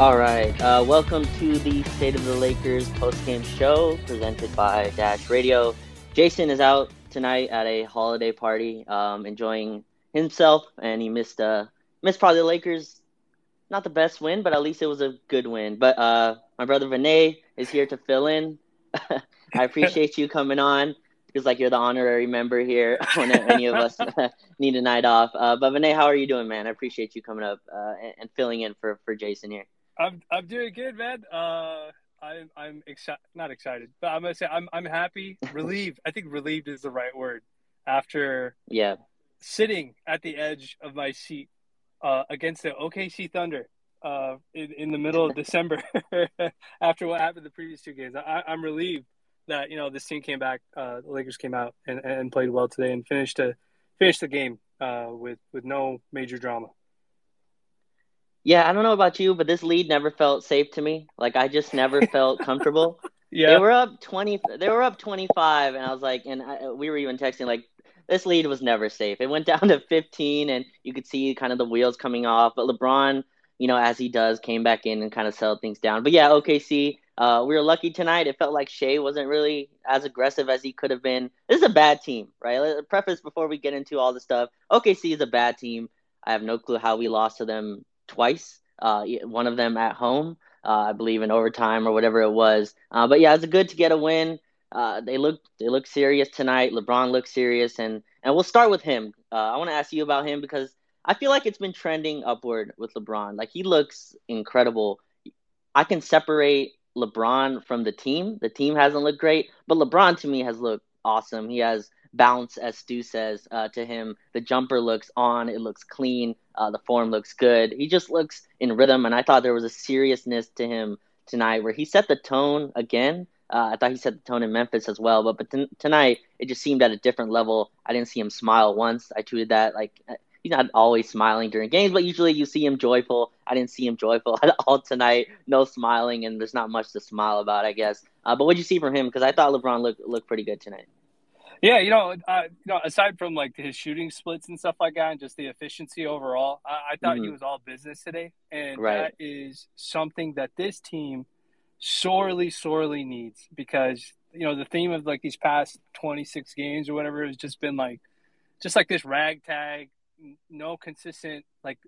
All right. Uh, welcome to the State of the Lakers post-game show presented by Dash Radio. Jason is out tonight at a holiday party, um, enjoying himself, and he missed uh missed probably the Lakers. Not the best win, but at least it was a good win. But uh, my brother Vinay is here to fill in. I appreciate you coming on because like you're the honorary member here when any of us need a night off. Uh, but Vinay, how are you doing, man? I appreciate you coming up uh, and, and filling in for for Jason here. I'm I'm doing good, man. Uh, I'm I'm excited, not excited, but I'm gonna say I'm I'm happy, relieved. I think relieved is the right word. After yeah, sitting at the edge of my seat uh, against the OKC Thunder uh, in in the middle of December, after what happened the previous two games, I, I'm relieved that you know this team came back. Uh, the Lakers came out and, and played well today and finished to finish the game uh, with with no major drama. Yeah, I don't know about you, but this lead never felt safe to me. Like I just never felt comfortable. Yeah, they were up twenty. They were up twenty five, and I was like, and I, we were even texting like, this lead was never safe. It went down to fifteen, and you could see kind of the wheels coming off. But LeBron, you know, as he does, came back in and kind of settled things down. But yeah, OKC. Uh, we were lucky tonight. It felt like Shai wasn't really as aggressive as he could have been. This is a bad team, right? Let's preface before we get into all the stuff. OKC is a bad team. I have no clue how we lost to them twice. Uh, one of them at home, uh, I believe in overtime or whatever it was. Uh, but yeah, it's good to get a win. Uh, they look they look serious tonight. LeBron looks serious, and and we'll start with him. Uh, I want to ask you about him because I feel like it's been trending upward with LeBron. Like he looks incredible. I can separate LeBron from the team. The team hasn't looked great, but LeBron to me has looked awesome. He has bounce, as Stu says uh, to him. The jumper looks on, it looks clean, uh, the form looks good. He just looks in rhythm, and I thought there was a seriousness to him tonight where he set the tone again. Uh, I thought he set the tone in Memphis as well, but but t- tonight it just seemed at a different level. I didn't see him smile once. I tweeted that like uh, he's not always smiling during games, but usually you see him joyful. I didn't see him joyful at all tonight. No smiling, and there's not much to smile about, I guess. Uh, but what did you see from him? Because I thought LeBron looked looked pretty good tonight. Yeah, you know, uh, you know, aside from like his shooting splits and stuff like that, and just the efficiency overall, I, I thought mm-hmm. he was all business today, and right. that is something that this team sorely, sorely needs because you know the theme of like these past twenty six games or whatever has just been like, just like this ragtag, no consistent like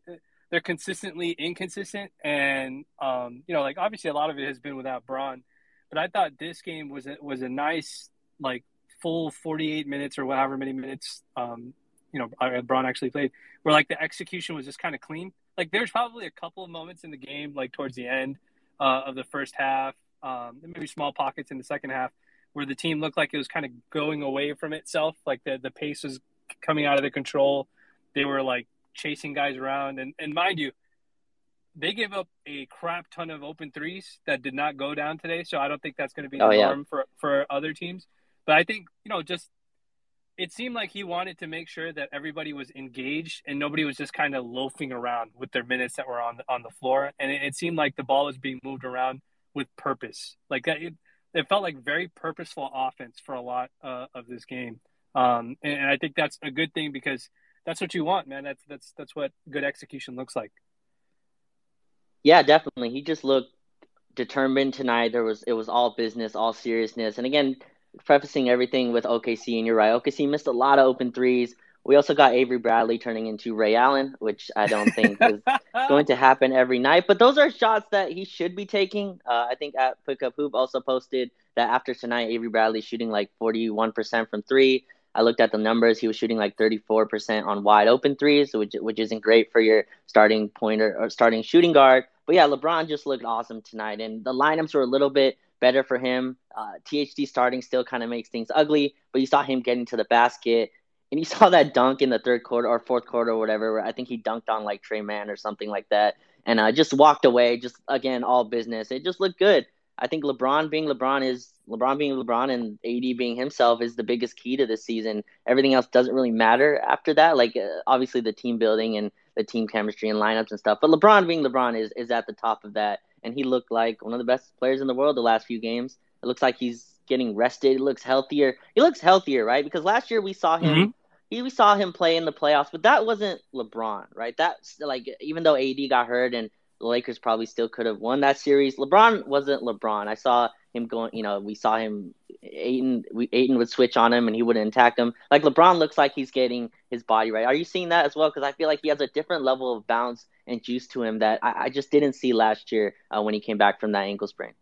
they're consistently inconsistent, and um, you know, like obviously a lot of it has been without Bron, but I thought this game was a, was a nice like full 48 minutes or whatever many minutes, um, you know, Bron actually played, where like the execution was just kind of clean. Like there's probably a couple of moments in the game, like towards the end uh, of the first half, um, maybe small pockets in the second half, where the team looked like it was kind of going away from itself. Like the the pace was coming out of the control. They were like chasing guys around, and and mind you, they gave up a crap ton of open threes that did not go down today. So I don't think that's going to be the oh, norm yeah. for for other teams. But I think, you know, just it seemed like he wanted to make sure that everybody was engaged and nobody was just kind of loafing around with their minutes that were on the, on the floor. And it, it seemed like the ball was being moved around with purpose. Like it, it felt like very purposeful offense for a lot uh, of this game. Um, and, and I think that's a good thing because that's what you want, man. That's that's that's what good execution looks like. Yeah, definitely. He just looked determined tonight. There was it was all business, all seriousness. And again, prefacing everything with OKC, and you're right. OKC missed a lot of open threes. We also got Avery Bradley turning into Ray Allen, which I don't think is going to happen every night. But those are shots that he should be taking. Uh, I think at Pickup Hoop also posted that after tonight, Avery Bradley shooting like 41% from three. I looked at the numbers. He was shooting like 34% on wide open threes, which which isn't great for your starting pointer or starting shooting guard. But yeah, LeBron just looked awesome tonight, and the lineups were a little bit better for him. Uh, THT starting still kind of makes things ugly, but you saw him getting to the basket. And you saw that dunk in the third quarter or fourth quarter or whatever, I think he dunked on like Tre Mann or something like that. And uh, just walked away, just again, all business. It just looked good. I think LeBron being LeBron is LeBron being LeBron and AD being himself is the biggest key to this season. Everything else doesn't really matter after that. Like uh, obviously the team building and the team chemistry and lineups and stuff, but LeBron being LeBron is is at the top of that and he looked like one of the best players in the world the last few games. It looks like he's getting rested. He looks healthier. He looks healthier, right? Because last year we saw him. Mm-hmm. He, we saw him play in the playoffs, but that wasn't LeBron, right? That's like even though AD got hurt and the Lakers probably still could have won that series. LeBron wasn't LeBron. I saw him going. You know, we saw him. Ayton, we, Ayton would switch on him and he wouldn't attack him. Like LeBron looks like he's getting his body right. Are you seeing that as well? Because I feel like he has a different level of bounce and juice to him that I, I just didn't see last year uh, when he came back from that ankle sprain.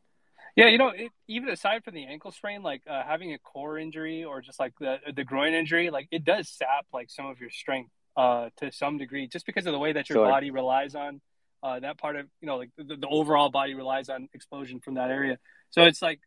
Yeah, you know, it, even aside from the ankle sprain, like uh, having a core injury or just like the the groin injury, like it does sap like some of your strength uh, to some degree, just because of the way that your sure. body relies on uh, that part of you know like the, the, overall body relies on explosion from that area. So it's like,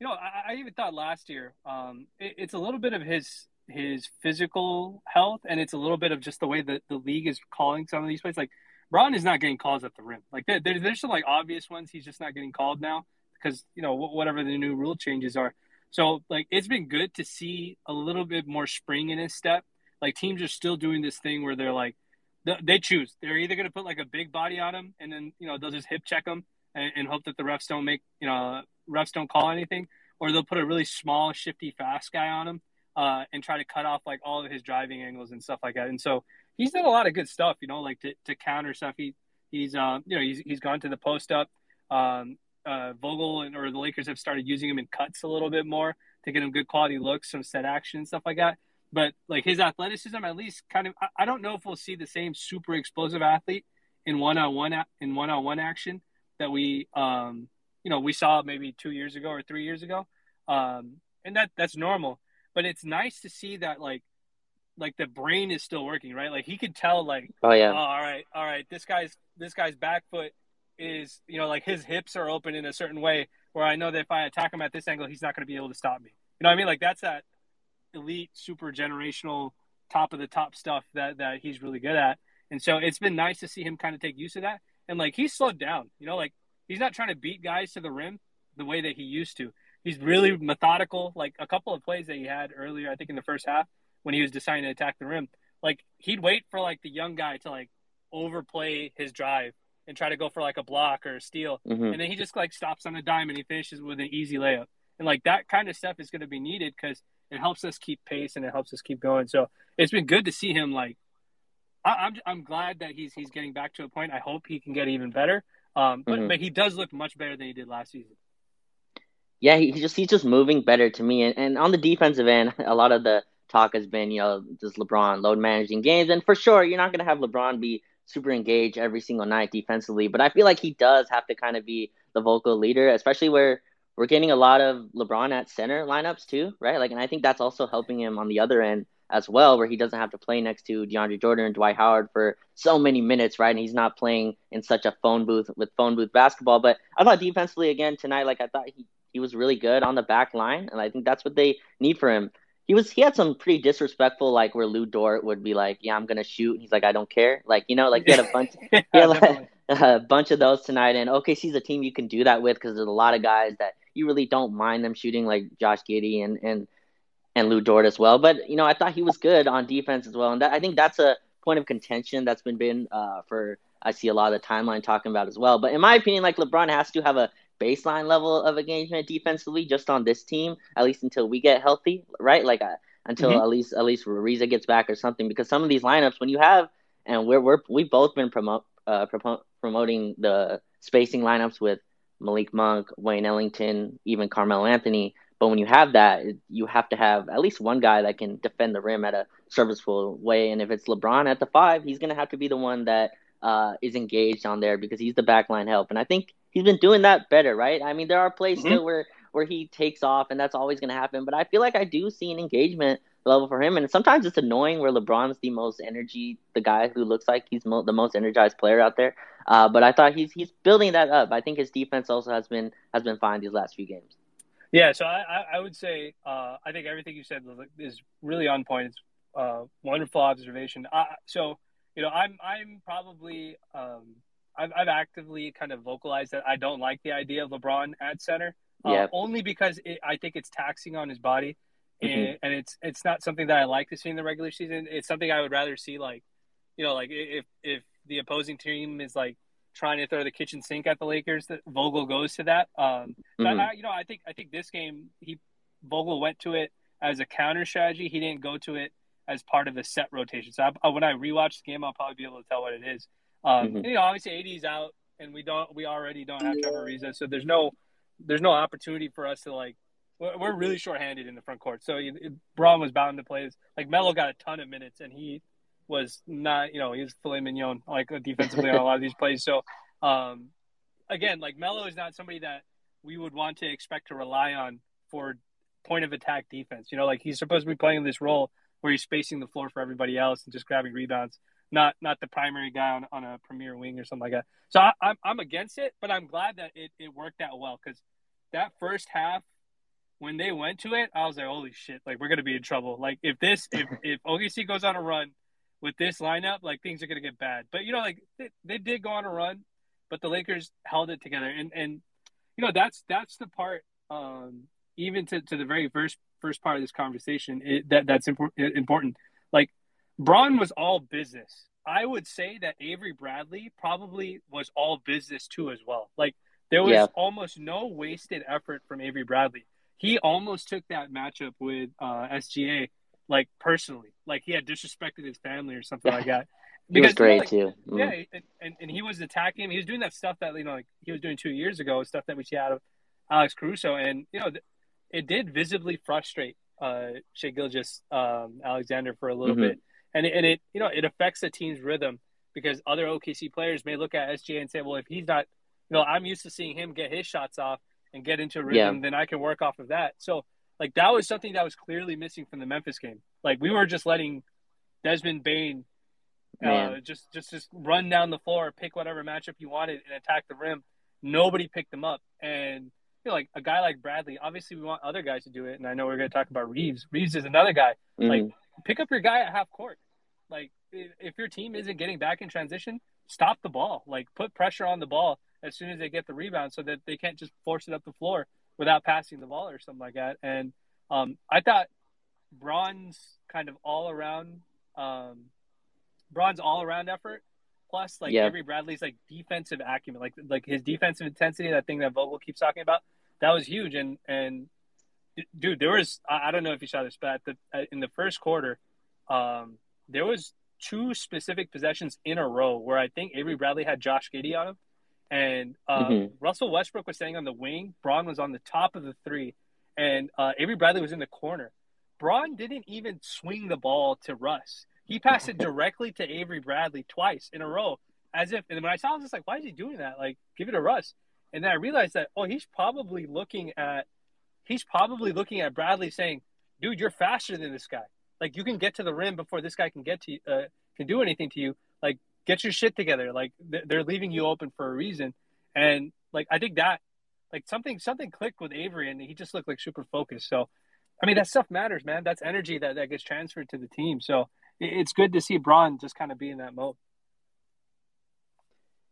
you know, I, I even thought last year, um, it, it's a little bit of his his physical health, and it's a little bit of just the way that the league is calling some of these plays. Like Bron is not getting calls at the rim. Like there, there's some like obvious ones he's just not getting called now because you know whatever the new rule changes are. So like it's been good to see a little bit more spring in his step. Like teams are still doing this thing where they're like they choose. They're either going to put like a big body on him and then you know they'll just hip check him and, and hope that the refs don't make you know refs don't call anything, or they'll put a really small, shifty, fast guy on him uh, and try to cut off like all of his driving angles and stuff like that. And so he's done a lot of good stuff, you know, like to, to counter stuff. He he's um you know he's he's gone to the post up. Um, uh, Vogel and or the Lakers have started using him in cuts a little bit more to get him good quality looks, some set action and stuff like that. But like his athleticism, at least, kind of, I, I don't know if we'll see the same super explosive athlete in one on one in one on one action that we, um, you know, we saw maybe two years ago or three years ago, um, and that that's normal. But it's nice to see that like like the brain is still working, right? Like he could tell, like, oh yeah, oh, all right, all right, this guy's this guy's back foot is, you know, like his hips are open in a certain way where I know that if I attack him at this angle, he's not going to be able to stop me. You know what I mean? Like that's that elite, super generational, top of the top stuff that that he's really good at. And so it's been nice to see him kind of take use of that. And like he's slowed down, you know, like he's not trying to beat guys to the rim the way that he used to. He's really methodical. Like a couple of plays that he had earlier, I think in the first half when he was deciding to attack the rim, like he'd wait for like the young guy to like overplay his drive and try to go for like a block or a steal, mm-hmm. and then he just like stops on a dime and he finishes with an easy layup. And like that kind of stuff is going to be needed because it helps us keep pace and it helps us keep going. So it's been good to see him like. I, am I'm, I'm glad that he's he's getting back to a point. I hope he can get even better. Um, but mm-hmm. but he does look much better than he did last season. Yeah, he just he's just moving better to me. And, and on the defensive end, a lot of the talk has been, you know, does LeBron load managing games? And for sure, you're not going to have LeBron be super engaged every single night defensively. But I feel like he does have to kind of be the vocal leader, especially where we're getting a lot of LeBron at center lineups too, right? Like, and I think that's also helping him on the other end as well, where he doesn't have to play next to DeAndre Jordan and Dwight Howard for so many minutes, right? And he's not playing in such a phone booth with phone booth basketball. But I thought defensively again tonight, like I thought he he was really good on the back line, and I think that's what they need for him he was he had some pretty disrespectful like where Lu Dort would be like, "Yeah, I'm gonna shoot." and He's like, "I don't care." Like you know, like he had a bunch, he had like, a bunch of those tonight. And OKC's a team you can do that with because there's a lot of guys that you really don't mind them shooting, like Josh Giddey and and and Lu Dort as well. But you know, I thought he was good on defense as well, and that, I think that's a point of contention that's been been uh, for I see a lot of the timeline talking about as well. But in my opinion, like LeBron has to have a baseline level of engagement defensively just on this team, at least until we get healthy, right? Like uh, until mm-hmm. at least at least Ariza gets back or something. Because some of these lineups, when you have and we're we're we've both been promote uh, promoting the spacing lineups with Malik Monk, Wayne Ellington, even Carmelo Anthony. But when you have that, you have to have at least one guy that can defend the rim at a serviceable way. And if it's LeBron at the five, he's going to have to be the one that uh, is engaged on there because he's the backline help. And I think he's been doing that better, right? I mean, there are plays mm-hmm. still where where he takes off, and that's always going to happen. But I feel like I do see an engagement level for him, and sometimes it's annoying where LeBron's the most energy, the guy who looks like he's mo- the most energized player out there. Uh, but I thought he's he's building that up. I think his defense also has been has been fine these last few games. Yeah, so I, I would say uh, I think everything you said is really on point. It's uh, wonderful observation. Uh, so you know, I'm I'm probably um, I've, I've actively kind of vocalized that I don't like the idea of LeBron at center. Uh, only because it, I think it's taxing on his body, and, mm-hmm. and it's it's not something that I like to see in the regular season. It's something I would rather see like, you know, like if if the opposing team is like trying to throw the kitchen sink at the Lakers, that Vogel goes to that. Um, mm-hmm. I, you know, I think I think this game he Vogel went to it as a counter strategy. He didn't go to it as part of a set rotation. So I, when I rewatch the game, I'll probably be able to tell what it is. Um, mm-hmm. and, you know, obviously AD's out, and we don't we already don't have Trevor Ariza, so there's no there's no opportunity for us to like we're really short-handed in the front court. So Bron was bound to play. Like Melo got a ton of minutes, and he was not, you know, he was filet mignon like defensively on a lot of these plays. So, um, again, like Melo is not somebody that we would want to expect to rely on for point of attack defense. You know, like he's supposed to be playing this role where he's spacing the floor for everybody else and just grabbing rebounds, not not the primary guy on, on a premier wing or something like that. So I, am I'm, I'm against it, but I'm glad that it, it worked out well because that first half when they went to it, I was like, holy shit, like we're gonna be in trouble. Like if this if if OKC goes on a run with this lineup, like things are gonna get bad. But you know, like they, they did go on a run, but the Lakers held it together, and and you know that's that's the part. Um, even to, to the very first first part of this conversation, it, that that's important. Important. Like Bron was all business. I would say that Avery Bradley probably was all business too as well. Like there was yeah. almost no wasted effort from Avery Bradley. He almost took that matchup with uh, SGA like personally, like he had disrespected his family or something like that. Because, he was great you know, like, too. Mm. Yeah, and, and he was attacking him. He was doing that stuff that you know, like he was doing two years ago, stuff that we see out of Alex Caruso, and you know, it did visibly frustrate uh, Shai Gilgeous um, Alexander for a little mm-hmm. bit, and it, and it you know it affects the team's rhythm because other OKC players may look at SGA and say, well, if he's not, you know, I'm used to seeing him get his shots off and get into rhythm, yeah. then I can work off of that. So like that was something that was clearly missing from the Memphis game. Like we were just letting Desmond Bane uh, just just just run down the floor, pick whatever matchup you wanted, and attack the rim. Nobody picked them up, and you know, like a guy like Bradley. Obviously, we want other guys to do it, and I know we're going to talk about Reaves. Reaves is another guy. Mm-hmm. Like pick up your guy at half court. Like if your team isn't getting back in transition, stop the ball. Like put pressure on the ball as soon as they get the rebound, so that they can't just force it up the floor without passing the ball or something like that. And um, I thought Bron's kind of all around, um, Bron's all around effort, plus like yeah. Avery Bradley's like defensive acumen, like like his defensive intensity, that thing that Vogel keeps talking about, that was huge. And and dude, there was I, I don't know if you saw this, but the, in the first quarter, um, there was two specific possessions in a row where I think Avery Bradley had Josh Giddey on him and uh, mm-hmm. Russell Westbrook was staying on the wing. Bron was on the top of the three, and uh, Avery Bradley was in the corner. Bron didn't even swing the ball to Russ. He passed it directly to Avery Bradley twice in a row, as if. And when I saw, it, I was just like, "Why is he doing that? Like, give it to Russ." And then I realized that, oh, he's probably looking at, he's probably looking at Bradley, saying, "Dude, you're faster than this guy. Like, you can get to the rim before this guy can get to, uh, can do anything to you. Like, get your shit together. Like they're leaving you open for a reason. And like I think that like something something clicked with Avery and he just looked like super focused. So I mean that stuff matters, man. That's energy that, that gets transferred to the team. So it's good to see Bron just kind of be in that mode.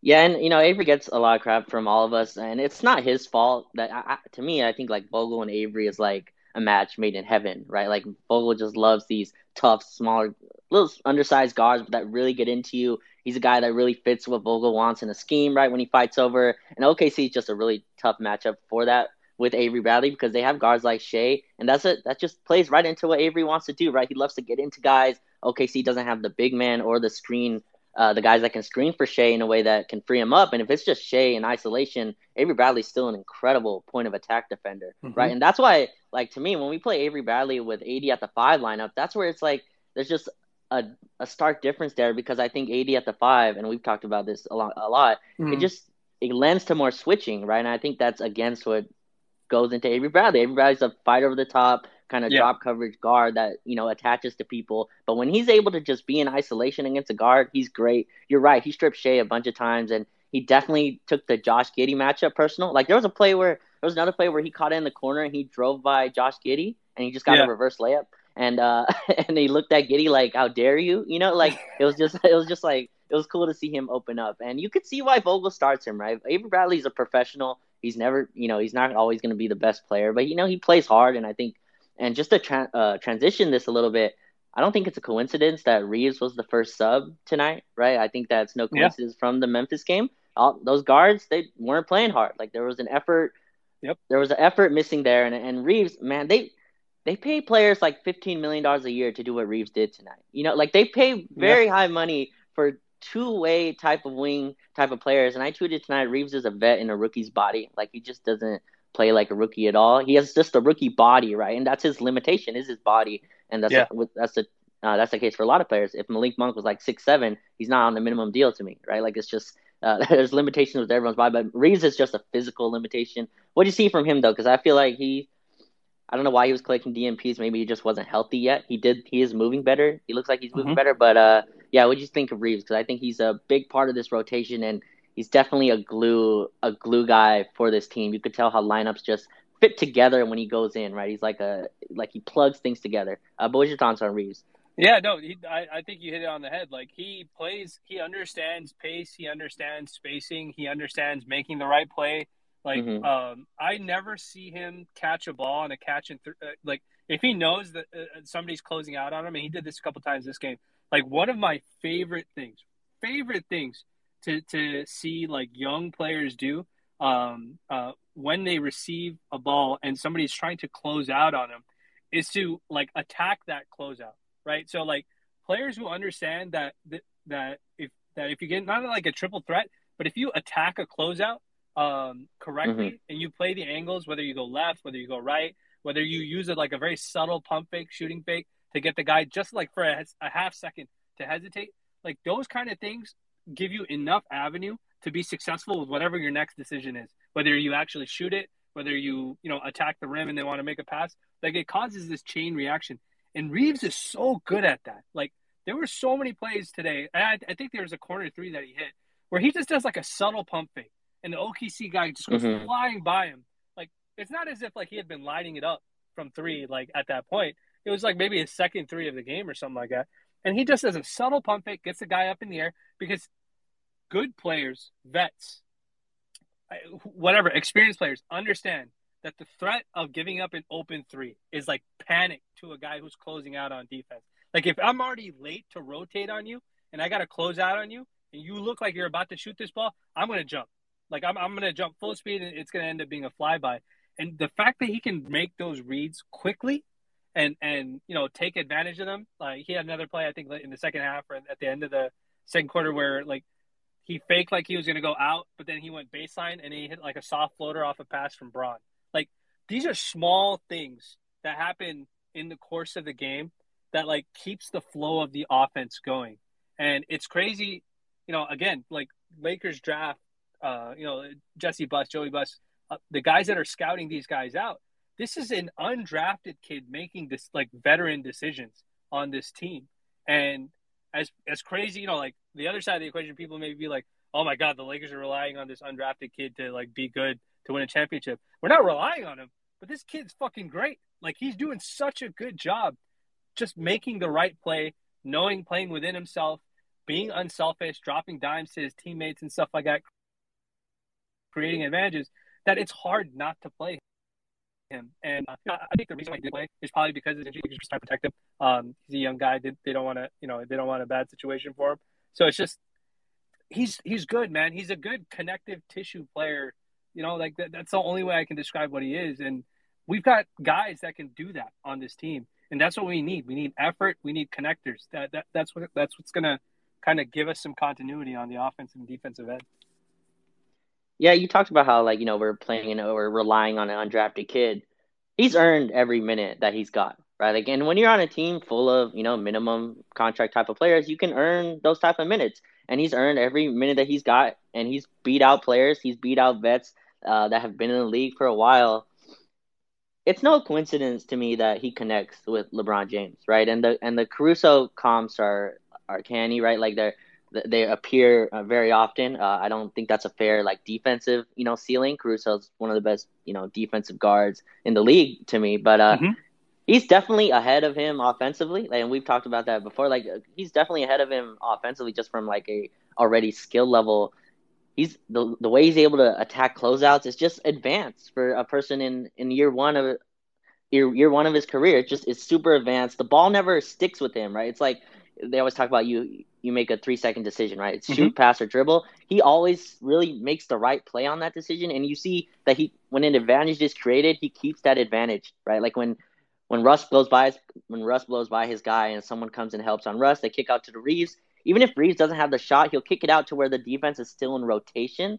Yeah, and you know Avery gets a lot of crap from all of us, and it's not his fault. That I, to me, I think like Vogel and Avery is like a match made in heaven, right? Like Vogel just loves these tough, smaller, little undersized guards that really get into you. He's a guy that really fits what Vogel wants in a scheme, right? When he fights over, and OKC is just a really tough matchup for that with Avery Bradley because they have guards like Shai, and that's it. That just plays right into what Avery wants to do, right? He loves to get into guys. OKC doesn't have the big man or the screen, uh, the guys that can screen for Shai in a way that can free him up. And if it's just Shai in isolation, Avery Bradley's still an incredible point of attack defender, mm-hmm. right? And that's why, like to me, when we play Avery Bradley with AD at the five lineup, that's where it's like there's just a, a stark difference there because I think AD at the five, and we've talked about this a lot, a lot. Mm. It just it lends to more switching, right? And I think that's against what goes into Avery Bradley. Avery Bradley's a fight over the top kind of yeah. drop coverage guard that you know attaches to people. But when he's able to just be in isolation against a guard, he's great. You're right. He stripped Shai a bunch of times, and he definitely took the Josh Giddey matchup personal. Like there was a play where there was another play where he caught in the corner and he drove by Josh Giddey and he just got yeah. a reverse layup and uh and he looked at Giddey like, "How dare you?" You know, like it was just it was just like it was cool to see him open up, and you could see why Vogel starts him. Right, Avery Bradley's a professional. He's never, you know, he's not always going to be the best player, but you know he plays hard, and I think, and just to tra- uh, transition this a little bit, I don't think it's a coincidence that Reaves was the first sub tonight, right? I think that's no coincidence yeah. from the Memphis game. All those guards, they weren't playing hard. Like there was an effort. Yep. There was an effort missing there, and and Reaves, man, they they pay players like fifteen million dollars a year to do what Reaves did tonight. You know, like they pay very high money for two way type of wing type of players. And I tweeted tonight, Reaves is a vet in a rookie's body. Like he just doesn't play like a rookie at all. He has just a rookie body, right? And that's his limitation is his body, and that's yeah. a, that's a uh, that's the case for a lot of players. If Malik Monk was like six seven, he's not on the minimum deal to me, right? Like it's just uh, there's limitations with everyone's body, but Reaves is just a physical limitation. What do you see from him though? Because I feel like he, I don't know why he was collecting DNPs. Maybe he just wasn't healthy yet. He did. He is moving better. He looks like he's moving mm-hmm. better. But uh, yeah, what do you think of Reaves? Because I think he's a big part of this rotation, and he's definitely a glue a glue guy for this team. You could tell how lineups just fit together when he goes in, right? He's like a like he plugs things together. Uh, but what's your thoughts on Reaves? Yeah, no, he, I, I think you hit it on the head. Like he plays, he understands pace, he understands spacing, he understands making the right play. Like mm-hmm. um, I never see him catch a ball and a catch and th- uh, like if he knows that uh, uh, somebody's closing out on him, and he did this a couple times this game. Like one of my favorite things, favorite things to to see like young players do um, uh, when they receive a ball and somebody's trying to close out on them is to like attack that closeout, right? So like players who understand that that, that if that if you get not like a triple threat, but if you attack a closeout um, correctly mm-hmm. and you play the angles, whether you go left, whether you go right, whether you use it like a very subtle pump fake, shooting fake to get the guy just like for a, a half second to hesitate, like those kind of things give you enough avenue to be successful with whatever your next decision is. Whether you actually shoot it, whether you you know attack the rim and they want to make a pass, like it causes this chain reaction. And Reaves is so good at that. Like there were so many plays today. I, I think there was a corner three that he hit where he just does like a subtle pump fake, and the OKC guy just goes mm-hmm. flying by him. Like it's not as if like he had been lighting it up from three like at that point. It was like maybe his second three of the game or something like that. And he just does a subtle pump fake, gets the guy up in the air because good players, vets, whatever, experienced players understand that the threat of giving up an open three is like panic to a guy who's closing out on defense. Like if I'm already late to rotate on you and I got to close out on you and you look like you're about to shoot this ball, I'm going to jump. Like I'm, I'm going to jump full speed and it's going to end up being a flyby. And the fact that he can make those reads quickly and, and, you know, take advantage of them. Like he had another play, I think in the second half or at the end of the second quarter where like he faked like he was going to go out, but then he went baseline and he hit like a soft floater off a pass from Bron. Like these are small things that happen in the course of the game that like keeps the flow of the offense going. And it's crazy, you know, again, like Lakers draft, uh, you know, Jesse Buss, Joey Buss, uh, the guys that are scouting these guys out. This is an undrafted kid making this like veteran decisions on this team. And as as crazy, you know, like the other side of the equation, people may be like, "Oh my God, the Lakers are relying on this undrafted kid to like be good to win a championship." We're not relying on him, but this kid's fucking great. Like he's doing such a good job, just making the right play, knowing playing within himself, being unselfish, dropping dimes to his teammates and stuff like that, creating advantages. That it's hard not to play him. And uh, I think the reason why he did play is probably because his injury just trying to protect him. Um, he's a young guy. They, they don't want to, you know, they don't want a bad situation for him. So it's just he's he's good, man. He's a good connective tissue player. You know, like that, that's the only way I can describe what he is. And we've got guys that can do that on this team, and that's what we need. We need effort. We need connectors. That, that that's what that's what's gonna kind of give us some continuity on the offensive and defensive end. Yeah, you talked about how like you know we're playing know we're relying on an undrafted kid. He's earned every minute that he's got, right? Like, and when you're on a team full of you know minimum contract type of players, you can earn those type of minutes. And he's earned every minute that he's got, and he's beat out players. He's beat out vets uh, that have been in the league for a while. It's no coincidence to me that he connects with LeBron James, right? And the and the Caruso comps are are canny, right? Like they're they appear uh, very often. Uh, I don't think that's a fair like defensive, you know, ceiling. Caruso's one of the best, you know, defensive guards in the league to me, but uh, mm-hmm. he's definitely ahead of him offensively. and we've talked about that before. Like he's definitely ahead of him offensively, just from like a already skill level. He's the the way he's able to attack closeouts is just advanced for a person in in year one of year year one of his career. It's just it's super advanced. The ball never sticks with him, right? It's like they always talk about you you make a three second decision, right? It's shoot, mm-hmm. pass, or dribble. He always really makes the right play on that decision, and you see that he when an advantage is created, he keeps that advantage, right? Like when when Russ blows by when Russ blows by his guy and someone comes and helps on Russ, they kick out to the Reaves. even if Reaves doesn't have the shot, he'll kick it out to where the defense is still in rotation.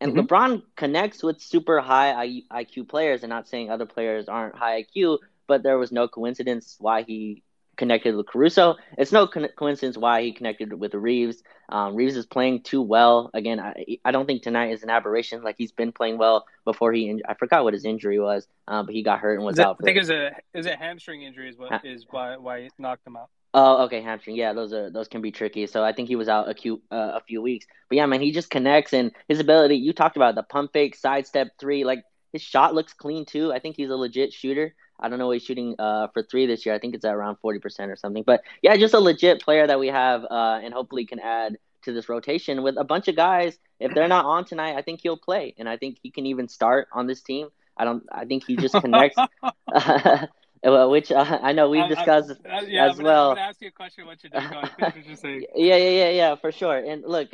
And mm-hmm. LeBron connects with super high IQ players, and not saying other players aren't high IQ, but there was no coincidence why he connected with Caruso. It's no co- coincidence why he connected with Reaves. Um, Reaves is playing too well. Again, I, I don't think tonight is an aberration. Like he's been playing well before he. In- I forgot what his injury was, uh, but he got hurt and was out. I think it's a is a hamstring injury is what ha- is why why it knocked him out. Oh, okay, hamstring. Yeah, those are those can be tricky. So I think he was out a, few, uh, a few weeks. But yeah, man, he just connects and his ability. You talked about the pump fake, sidestep three. Like his shot looks clean too. I think he's a legit shooter. I don't know what he's shooting uh, for three this year. I think it's at around 40% or something. But yeah, just a legit player that we have uh, and hopefully can add to this rotation with a bunch of guys. If they're not on tonight, I think he'll play. And I think he can even start on this team. I don't. I think he just connects, which uh, I know we've discussed I, I, yeah, as well. I'm gonna ask you a question. What you doing? yeah, yeah, yeah, yeah, for sure. And look,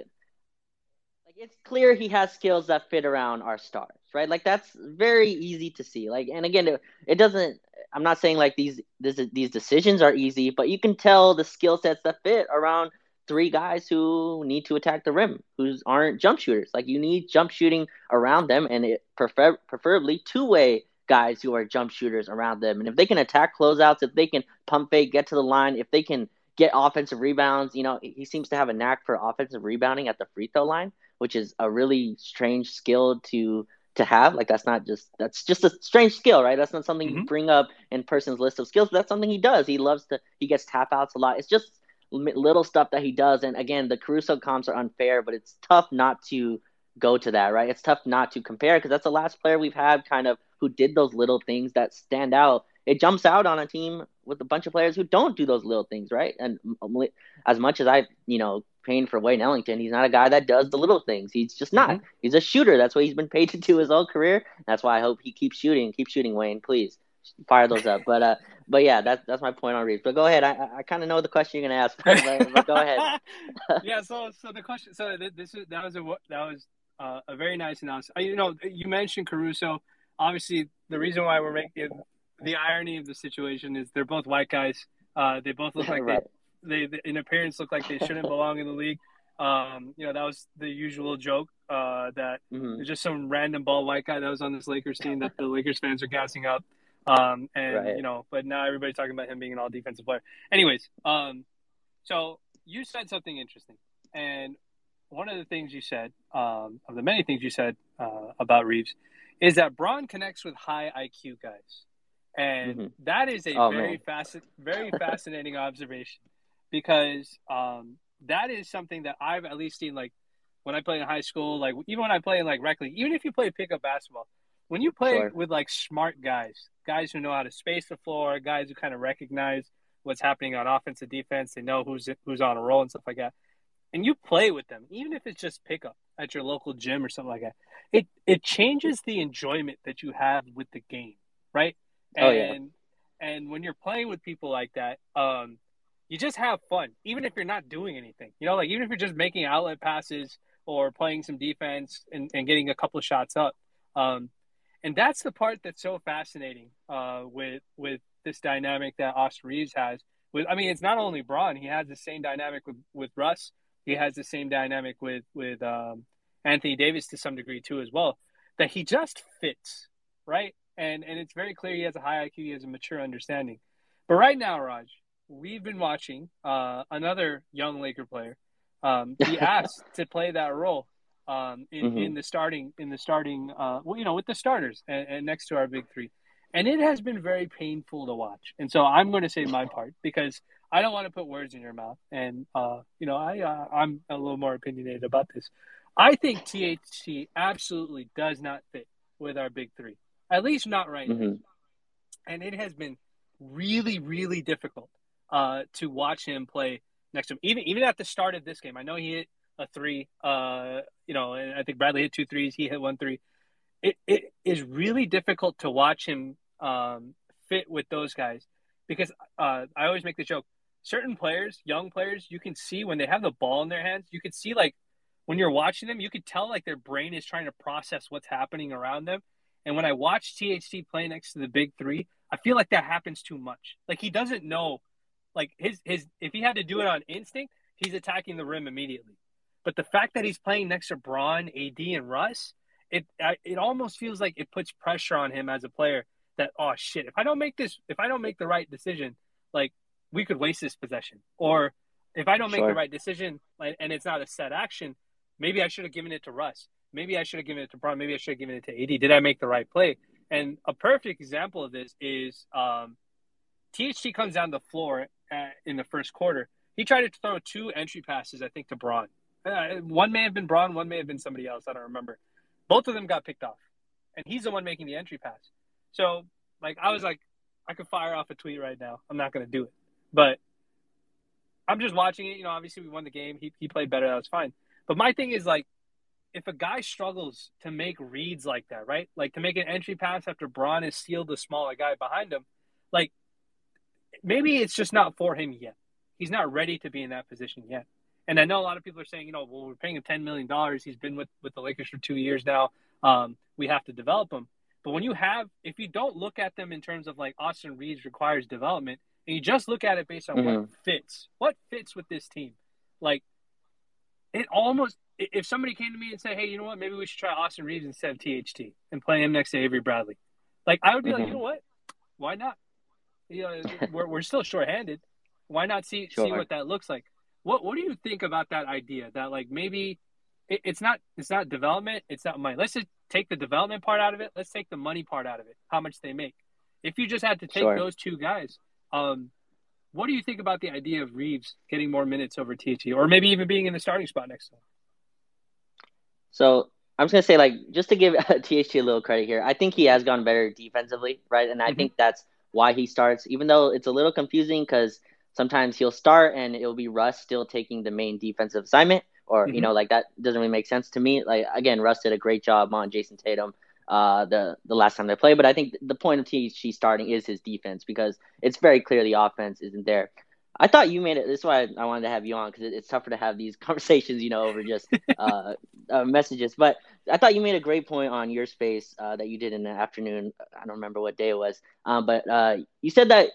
it's clear he has skills that fit around our stars right? Like that's very easy to see. Like, and again, it, it doesn't. I'm not saying like these this, these decisions are easy, but you can tell the skill sets that fit around three guys who need to attack the rim, who aren't jump shooters. Like you need jump shooting around them, and it prefer preferably two way guys who are jump shooters around them. And if they can attack closeouts, if they can pump fake, get to the line, if they can get offensive rebounds, you know, he seems to have a knack for offensive rebounding at the free throw line, which is a really strange skill to to have. Like that's not just that's just a strange skill, right? That's not something mm-hmm. you bring up in person's list of skills. That's something he does. He loves to. He gets tap outs a lot. It's just little stuff that he does. And again, the Caruso comps are unfair, but it's tough not to go to that, right? It's tough not to compare because that's the last player we've had kind of who did those little things that stand out. It jumps out on a team with a bunch of players who don't do those little things, right? And as much as I, you know, paying for Wayne Ellington. He's not a guy that does the little things. He's just not. Mm-hmm. He's a shooter. That's what he's been paid to do his whole career. That's why I hope he keeps shooting. Keep shooting, Wayne. Please fire those up. But uh, but yeah, that's that's my point on Reaves. But go ahead. I I kind of know the question you're gonna ask, but, but go ahead. yeah. So so the question. So this is that was a that was uh, a very nice announcement. Uh, you know, you mentioned Caruso. Obviously, the reason why we're making the irony of the situation is they're both white guys. Uh, they both look like right. they they, in appearance look like they shouldn't belong in the league. Um, you know, that was the usual joke uh, that mm-hmm. there's just some random ball white guy that was on this Lakers team that the Lakers fans are gassing up. Um, and right. you know, but now everybody's talking about him being an all defensive player. Anyways, um, so you said something interesting, and one of the things you said, um, of the many things you said uh, about Reaves, is that Bron connects with high IQ guys, and mm-hmm. that is a oh, very fasc- very fascinating observation because um, that is something that I've at least seen like when I play in high school, like even when I play in like rec league, even if you play pickup basketball, when you play sure. with like smart guys, guys who know how to space the floor, guys who kind of recognize what's happening on offense and defense, they know who's who's on a roll and stuff like that. And you play with them, even if it's just pickup at your local gym or something like that. It it changes the enjoyment that you have with the game, right? And, oh yeah. And when you're playing with people like that, um, you just have fun, even if you're not doing anything. You know, like even if you're just making outlet passes or playing some defense and, and getting a couple of shots up. Um, and that's the part that's so fascinating uh, with with this dynamic that Austin Reaves has. With I mean, it's not only Bron; he has the same dynamic with, with Russ. He has the same dynamic with with um, Anthony Davis to some degree too, as well. That he just fits right, and and it's very clear he has a high IQ, he has a mature understanding. But right now, Raj, we've been watching uh, another young Laker player um, be asked to play that role um, in, mm-hmm. in, the starting in the starting uh, well, you know with the starters and, and, next to our big three, and it has been very painful to watch. And so I'm going to say my part because I don't want to put words in your mouth, and uh, you know I uh, I'm a little more opinionated about this. I think THT absolutely does not fit with our big three, at least not right mm-hmm. now, and it has been really really difficult uh, to watch him play next to him. Even even at the start of this game, I know he hit a three. Uh, you know, and I think Bradley hit two threes. He hit one three. It it is really difficult to watch him um, fit with those guys because uh, I always make the joke. Certain players, young players, you can see when they have the ball in their hands. You can see like when you're watching them, you can tell like their brain is trying to process what's happening around them. And when I watch THT play next to the big three, I feel like that happens too much. Like he doesn't know like his his if he had to do it on instinct, he's attacking the rim immediately. But the fact that he's playing next to Bron, AD, and Russ, it it almost feels like it puts pressure on him as a player. That oh shit, if I don't make this, if I don't make the right decision, like we could waste this possession. Or if I don't make sure. the right decision, like, and it's not a set action, maybe I should have given it to Russ. Maybe I should have given it to Bron. Maybe I should have given it to AD. Did I make the right play? And a perfect example of this is um, THT comes down the floor at, in the first quarter. He tried to throw two entry passes, I think, to Bron. Uh, one may have been Bron, one may have been somebody else. I don't remember. Both of them got picked off, and he's the one making the entry pass. So, like, I was like, I could fire off a tweet right now. I'm not going to do it, but I'm just watching it. You know, obviously we won the game. He he played better. That was fine. But my thing is like, if a guy struggles to make reads like that, right? Like to make an entry pass after Bron has sealed the smaller guy behind him, like maybe it's just not for him yet. He's not ready to be in that position yet. And I know a lot of people are saying, you know, well, we're paying him ten million dollars. He's been with with the Lakers for two years now. Um, we have to develop him. But when you have, if you don't look at them in terms of like Austin Reaves requires development, and you just look at it based on mm-hmm. what fits, what fits with this team, like it almost. If somebody came to me and said, "Hey, you know what? Maybe we should try Austin Reaves instead of THT and play him next to Avery Bradley," like I would be mm-hmm. like, you know what? Why not? You know, we're we're still shorthanded. Why not see sure. see what that looks like? What What do you think about that idea? That like maybe it, it's not it's not development, it's not money. Let's just take the development part out of it. Let's take the money part out of it. How much they make. If you just had to take sure. those two guys, um, what do you think about the idea of Reaves getting more minutes over TT, or maybe even being in the starting spot next to him? So I'm just gonna say, like, just to give THT a little credit here, I think he has gone better defensively, right? And I mm-hmm. think that's why he starts, even though it's a little confusing because sometimes he'll start and it'll be Russ still taking the main defensive assignment, or mm-hmm. you know, like that doesn't really make sense to me. Like again, Russ did a great job on Jayson Tatum uh, the the last time they played, but I think the point of THT starting is his defense because it's very clear the offense isn't there. I thought you made it. This is why I wanted to have you on because it's tougher to have these conversations, you know, over just uh, uh, messages. But I thought you made a great point on your space uh, that you did in the afternoon. I don't remember what day it was, um, but uh, you said that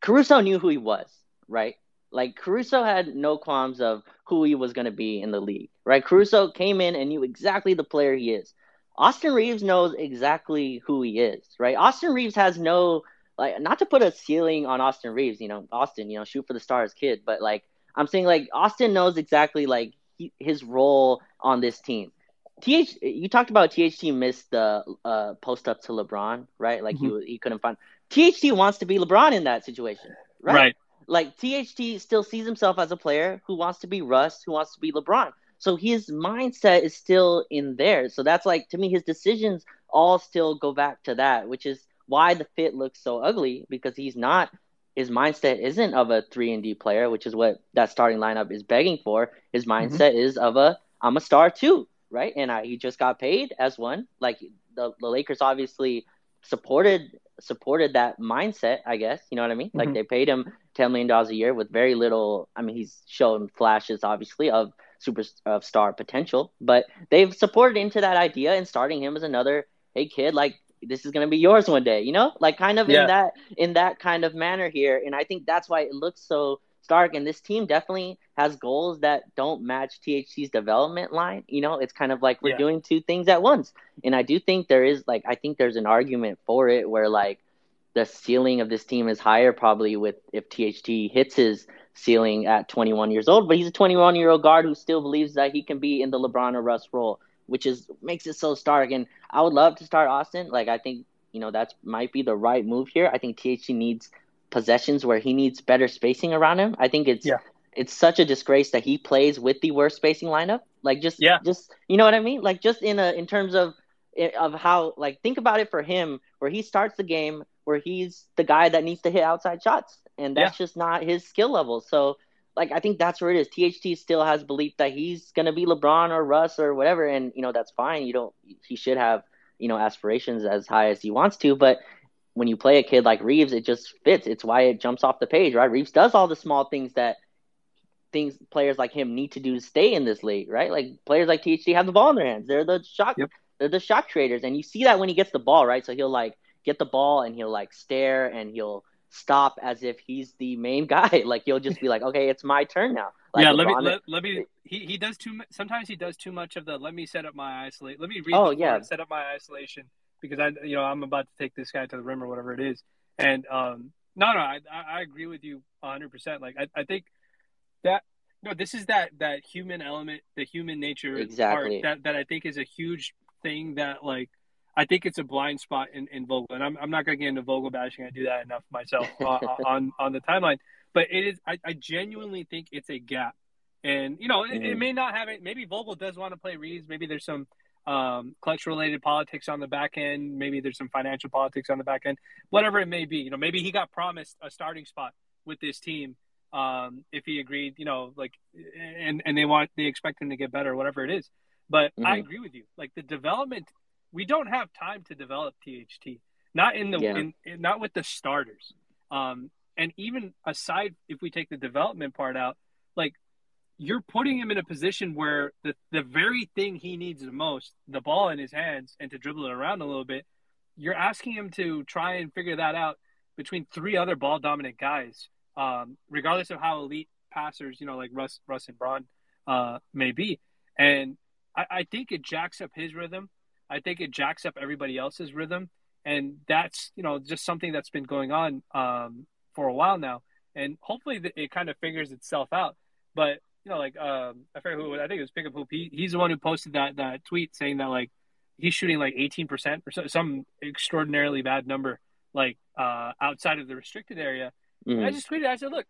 Caruso knew who he was, right? Like Caruso had no qualms of who he was going to be in the league, right? Caruso came in and knew exactly the player he is. Austin Reaves knows exactly who he is, right? Austin Reaves has no like not to put a ceiling on Austin Reaves, you know, Austin, you know, shoot for the stars kid, but like I'm saying like Austin knows exactly like he, his role on this team. TH, you talked about THT missed the uh, post up to LeBron, right? Like mm-hmm. he he couldn't find. THT wants to be LeBron in that situation, right? right? Like THT still sees himself as a player who wants to be Russ, who wants to be LeBron. So his mindset is still in there. So that's like to me, his decisions all still go back to that, which is why the fit looks so ugly because he's not. His mindset isn't of a three and D player, which is what that starting lineup is begging for. His mm-hmm. mindset mm-hmm. is of a I'm a star too right? And I, he just got paid as one. Like the, the Lakers obviously supported supported that mindset, I guess. You know what I mean? Mm-hmm. Like they paid him ten million dollars a year with very little. I mean, he's shown flashes, obviously, of super of star potential, but they've supported into that idea and starting him as another. Hey, kid, like this is gonna be yours one day. You know, like kind of yeah. in that in that kind of manner here. And I think that's why it looks so Stark, and this team definitely has goals that don't match THT's development line. You know, it's kind of like we're yeah. doing two things at once. And I do think there is like I think there's an argument for it where like the ceiling of this team is higher probably with if THT hits his ceiling at 21 years old, but he's a 21 year old guard who still believes that he can be in the LeBron or Russ role, which is makes it so stark. And I would love to start Austin. Like I think you know that's might be the right move here. I think THT needs possessions where he needs better spacing around him. I think it's yeah. it's such a disgrace that he plays with the worst spacing lineup. Like just yeah. just you know what I mean? Like just in a in terms of eh, of how like think about it for him where he starts the game where he's the guy that needs to hit outside shots and that's yeah. just not his skill level. So like I think that's where it is. THT still has belief that he's gonna be LeBron or Russ or whatever, and you know that's fine. You don't. He should have you know aspirations as high as he wants to, but when you play a kid like Reaves, it just fits. It's why it jumps off the page, right? Reaves does all the small things that things players like him need to do to stay in this league, right? Like players like THT have the ball in their hands. They're the shot yep. they're the shot traders. And you see that when he gets the ball, right? So he'll like get the ball and he'll like stare and he'll stop as if he's the main guy. like he'll just be like, Okay, it's my turn now. Like yeah, let me let, let, me. He, he does too. Sometimes he does too much of the. Let me set up my isolate. Let me read. Oh yeah. Set up my isolation because I you know I'm about to take this guy to the rim or whatever it is. And um, no, no, I I agree with you 100. percent Like I I think that no, this is that that human element, the human nature exactly. part that that I think is a huge thing that like I think it's a blind spot in, in Vogel, and I'm, I'm not going to get into Vogel bashing. I do that enough myself uh, uh, on on the timeline. But it is. I, I genuinely think it's a gap, and you know, it, it, mm-hmm. may not have it. Maybe Vogel does want to play Reaves. Maybe there's some um, clutch related politics on the back end. Maybe there's some financial politics on the back end. Whatever it may be, you know, maybe he got promised a starting spot with this team um, if he agreed. You know, like, and and they want they expect him to get better, whatever it is. But mm-hmm. I agree with you. Like the development we don't have time to develop THT. Not in the yeah. in, in, not with the starters. Um, and even aside, if we take the development part out, like you're putting him in a position where the the very thing he needs the most, the ball in his hands and to dribble it around a little bit, you're asking him to try and figure that out between three other ball dominant guys, um, regardless of how elite passers, you know, like Russ, Russ and Bron uh, may be. And I, I think it jacks up his rhythm. I think it jacks up everybody else's rhythm, and that's you know just something that's been going on um, for a while now, and hopefully it kind of figures itself out. But you know, like um, I forget who I think it was Pickup Hoop. He, he's the one who posted that that tweet saying that like he's shooting like eighteen percent or some extraordinarily bad number, like uh, outside of the restricted area. Mm-hmm. I just tweeted. I said, look,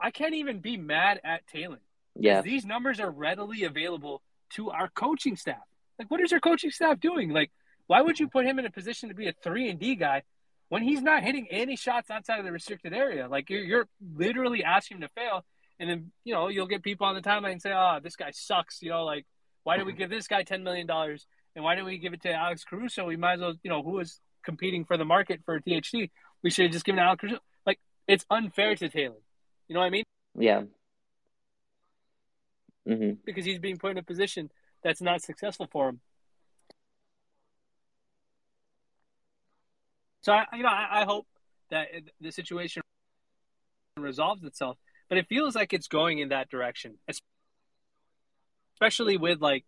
I can't even be mad at Talen. Yeah, these numbers are readily available to our coaching staff. Like, what is your coaching staff doing? Like, why would you put him in a position to be a three and D guy when he's not hitting any shots outside of the restricted area? Like, you're, you're literally asking him to fail, and then you know you'll get people on the timeline and say, "Oh, this guy sucks." You know, like, why did we give this guy ten million dollars, and why didn't we give it to Alex Caruso? We might as well, you know, who was competing for the market for THT? We should have just given Alex Caruso. Like, it's unfair to Taylor. You know what I mean? Yeah. Mm-hmm. Because he's being put in a position that's not successful for him. So I, you know, I, I hope that the situation resolves itself, but it feels like it's going in that direction, especially with like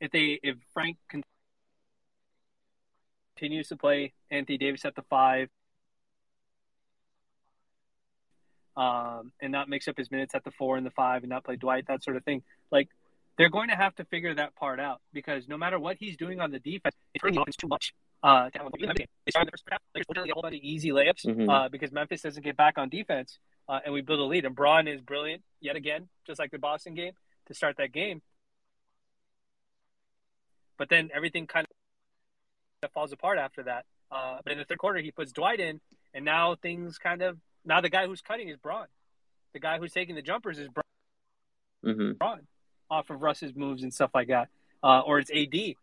if they if Frank continues to play Anthony Davis at the five, um, and not mix up his minutes at the four and the five, and not play Dwight, that sort of thing. Like they're going to have to figure that part out because no matter what he's doing on the defense, it's offense too much. Uh, they started the first half, there's literally a whole bunch of easy layups mm-hmm. uh, because Memphis doesn't get back on defense, uh, and we build a lead. And Bron is brilliant yet again, just like the Boston game, to start that game. But then everything kind of falls apart after that. Uh, but in the third quarter, he puts Dwight in, and now things kind of now the guy who's cutting is Bron. The guy who's taking the jumpers is Bron. Mm-hmm. Bron off of Russ's moves and stuff like that, uh, or it's AD,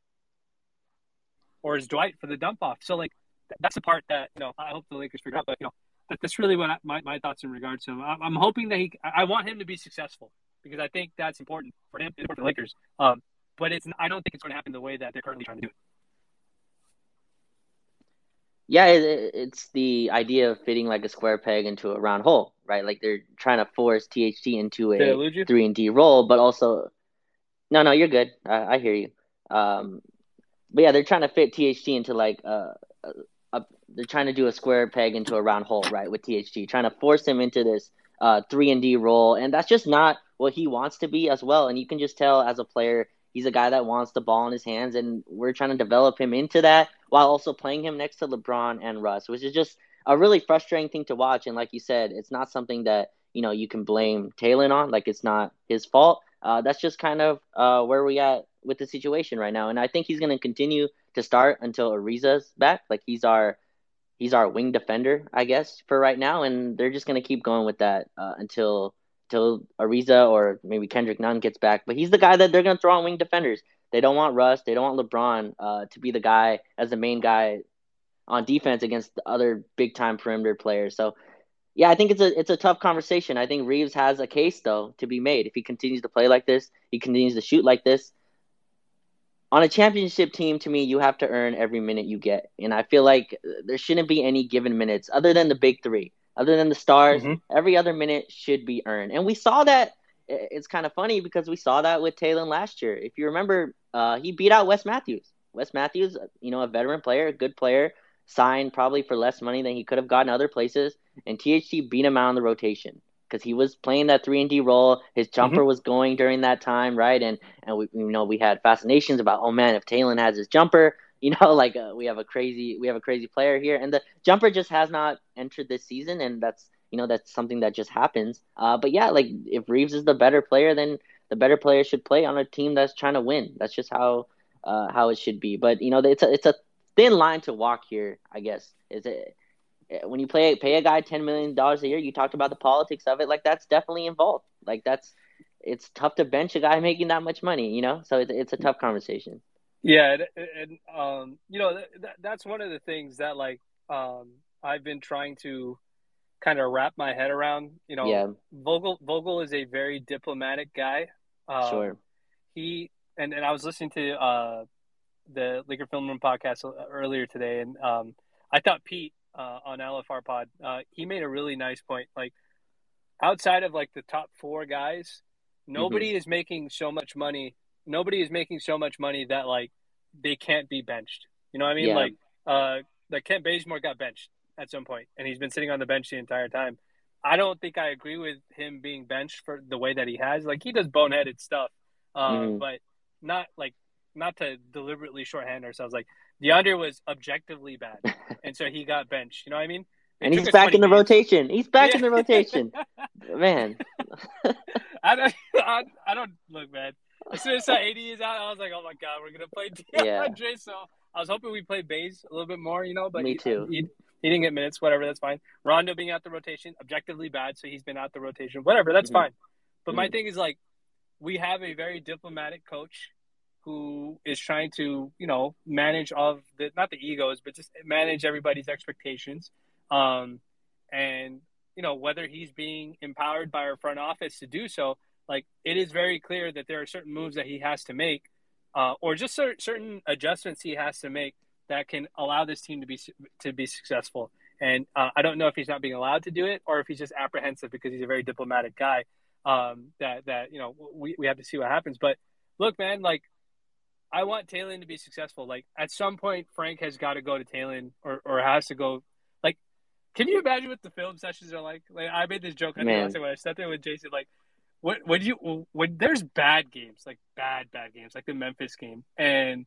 or it's Dwight for the dump off. So like that's the part that you know I hope the Lakers figure out. But you know that, that's really what I, my my thoughts in regards to him. I'm, I'm hoping that he I want him to be successful because I think that's important for him and for the Lakers. Um, but it's I don't think it's going to happen the way that they're currently trying to do it. Yeah, it, it's the idea of fitting like a square peg into a round hole, right? Like they're trying to force THT into a three and D role, but also no, no, you're good. I, I hear you. Um, but yeah, they're trying to fit THT into like a, a, a, they're trying to do a square peg into a round hole, right? With THT, trying to force him into this uh, three and D role, and that's just not what he wants to be as well. And you can just tell as a player, he's a guy that wants the ball in his hands, and we're trying to develop him into that while also playing him next to LeBron and Russ, which is just a really frustrating thing to watch. And like you said, it's not something that you know you can blame Talen on. Like it's not his fault uh, that's just kind of uh, where we at with the situation right now. And I think he's going to continue to start until Ariza's back. Like he's our he's our wing defender, I guess, for right now. And they're just going to keep going with that uh, until until Ariza or maybe Kendrick Nunn gets back. But he's the guy that they're going to throw on wing defenders. They don't want Russ. They don't want LeBron uh, to be the guy as the main guy on defense against the other big time perimeter players. So yeah, I think it's a it's a tough conversation. I think Reaves has a case though to be made. If he continues to play like this, he continues to shoot like this. On a championship team, to me, you have to earn every minute you get, and I feel like there shouldn't be any given minutes other than the big three, other than the stars. Mm-hmm. Every other minute should be earned, and we saw that it's kind of funny because we saw that with Talen last year. If you remember, uh, he beat out Wes Matthews. Wes Matthews, you know, a veteran player, a good player, signed probably for less money than he could have gotten other places, and THT beat him out on the rotation because he was playing that three and D role. His jumper mm-hmm. was going during that time, right? And and we you know we had fascinations about oh man, if Talen has his jumper, you know, like uh, we have a crazy we have a crazy player here, and the jumper just has not entered this season, and that's you know that's something that just happens. Uh, but yeah, like if Reaves is the better player, then the better player should play on a team that's trying to win. That's just how uh, how it should be. But you know, it's a it's a thin line to walk here. I guess is it when you play pay a guy ten million dollars a year. You talked about the politics of it. Like that's definitely involved. Like that's it's tough to bench a guy making that much money. You know, so it's it's a tough conversation. Yeah, and, and um, you know that, that's one of the things that like um, I've been trying to kind of wrap my head around. You know, yeah. Vogel Vogel is a very diplomatic guy. Um, sure. He and and I was listening to uh, the Laker Film Room podcast earlier today, and um, I thought Pete uh, on LFR Pod uh, he made a really nice point. Like outside of like the top four guys, nobody mm-hmm. is making so much money. Nobody is making so much money that like they can't be benched. You know what I mean? Yeah. Like uh, like Kent Bazemore got benched at some point, and he's been sitting on the bench the entire time. I don't think I agree with him being benched for the way that he has. Like he does boneheaded stuff, uh, mm. but not like not to deliberately shorthand ourselves. Like DeAndre was objectively bad, and so he got benched. You know what I mean? It and he's back in the games. rotation. He's back yeah. in the rotation, man. I don't. I, I, don't look, man. As soon as that AD is out, I was like, oh my god, we're gonna play DeAndre. Yeah. So I was hoping we played Bays a little bit more, you know. But me he, too. He, he didn't get minutes, whatever, that's fine. Rondo being out the rotation, objectively bad, so he's been out the rotation, whatever, that's mm-hmm. fine. But mm-hmm. my thing is like, we have a very diplomatic coach who is trying to, you know, manage all of the not the egos, but just manage everybody's expectations. Um, and you know whether he's being empowered by our front office to do so. Like it is very clear that there are certain moves that he has to make, uh, or just certain adjustments he has to make that can allow this team to be to be successful. And uh, I don't know if he's not being allowed to do it or if he's just apprehensive because he's a very diplomatic guy. Um, that that you know we we have to see what happens. But look, man, like I want Talen to be successful. Like at some point, Frank has got to go to Talen or or has to go. Like, can you imagine what the film sessions are like? Like I made this joke I think when I sat there with Jason. Like, what when you when there's bad games, like bad bad games, like the Memphis game, and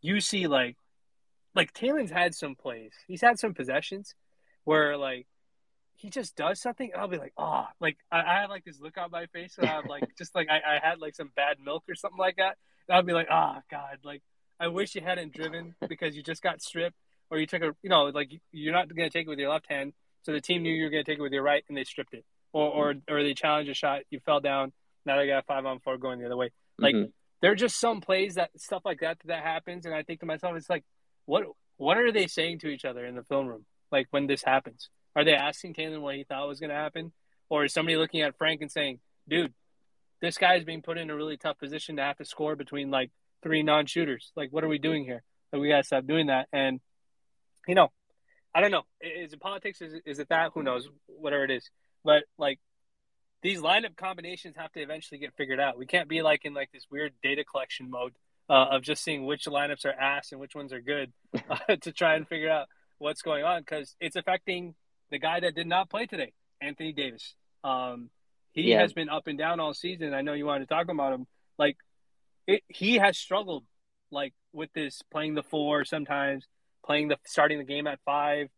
you see like like Talen's had some plays. He's had some possessions where like he just does something and I'll be like, oh, like I, I have like this look on my face and I'm like just like I, I had like some bad milk or something like that. I'll be like, oh God, like I wish you hadn't driven because you just got stripped or you took a you know, like you're not gonna take it with your left hand. So the team knew you were gonna take it with your right and they stripped it. Or or or they challenged a shot, you fell down, now they got five on four going the other way. Like mm-hmm. there are just some plays that stuff like that that happens and I think to myself, it's like what what are they saying to each other in the film room? Like when this happens, are they asking Talen what he thought was going to happen, or is somebody looking at Frank and saying, "Dude, this guy is being put in a really tough position to have to score between like three non-shooters. Like, what are we doing here? Like, we gotta stop doing that." And you know, I don't know. Is it politics? Is it, is it that? Who knows? Whatever it is, but like these lineup combinations have to eventually get figured out. We can't be like in like this weird data collection mode uh, of just seeing which lineups are ass and which ones are good uh, to try and figure out what's going on because it's affecting the guy that did not play today, Anthony Davis. Um, he yeah. has been up and down all season. I know you wanted to talk about him. Like, it, he has struggled, like with this playing the four sometimes, playing the starting the game at five,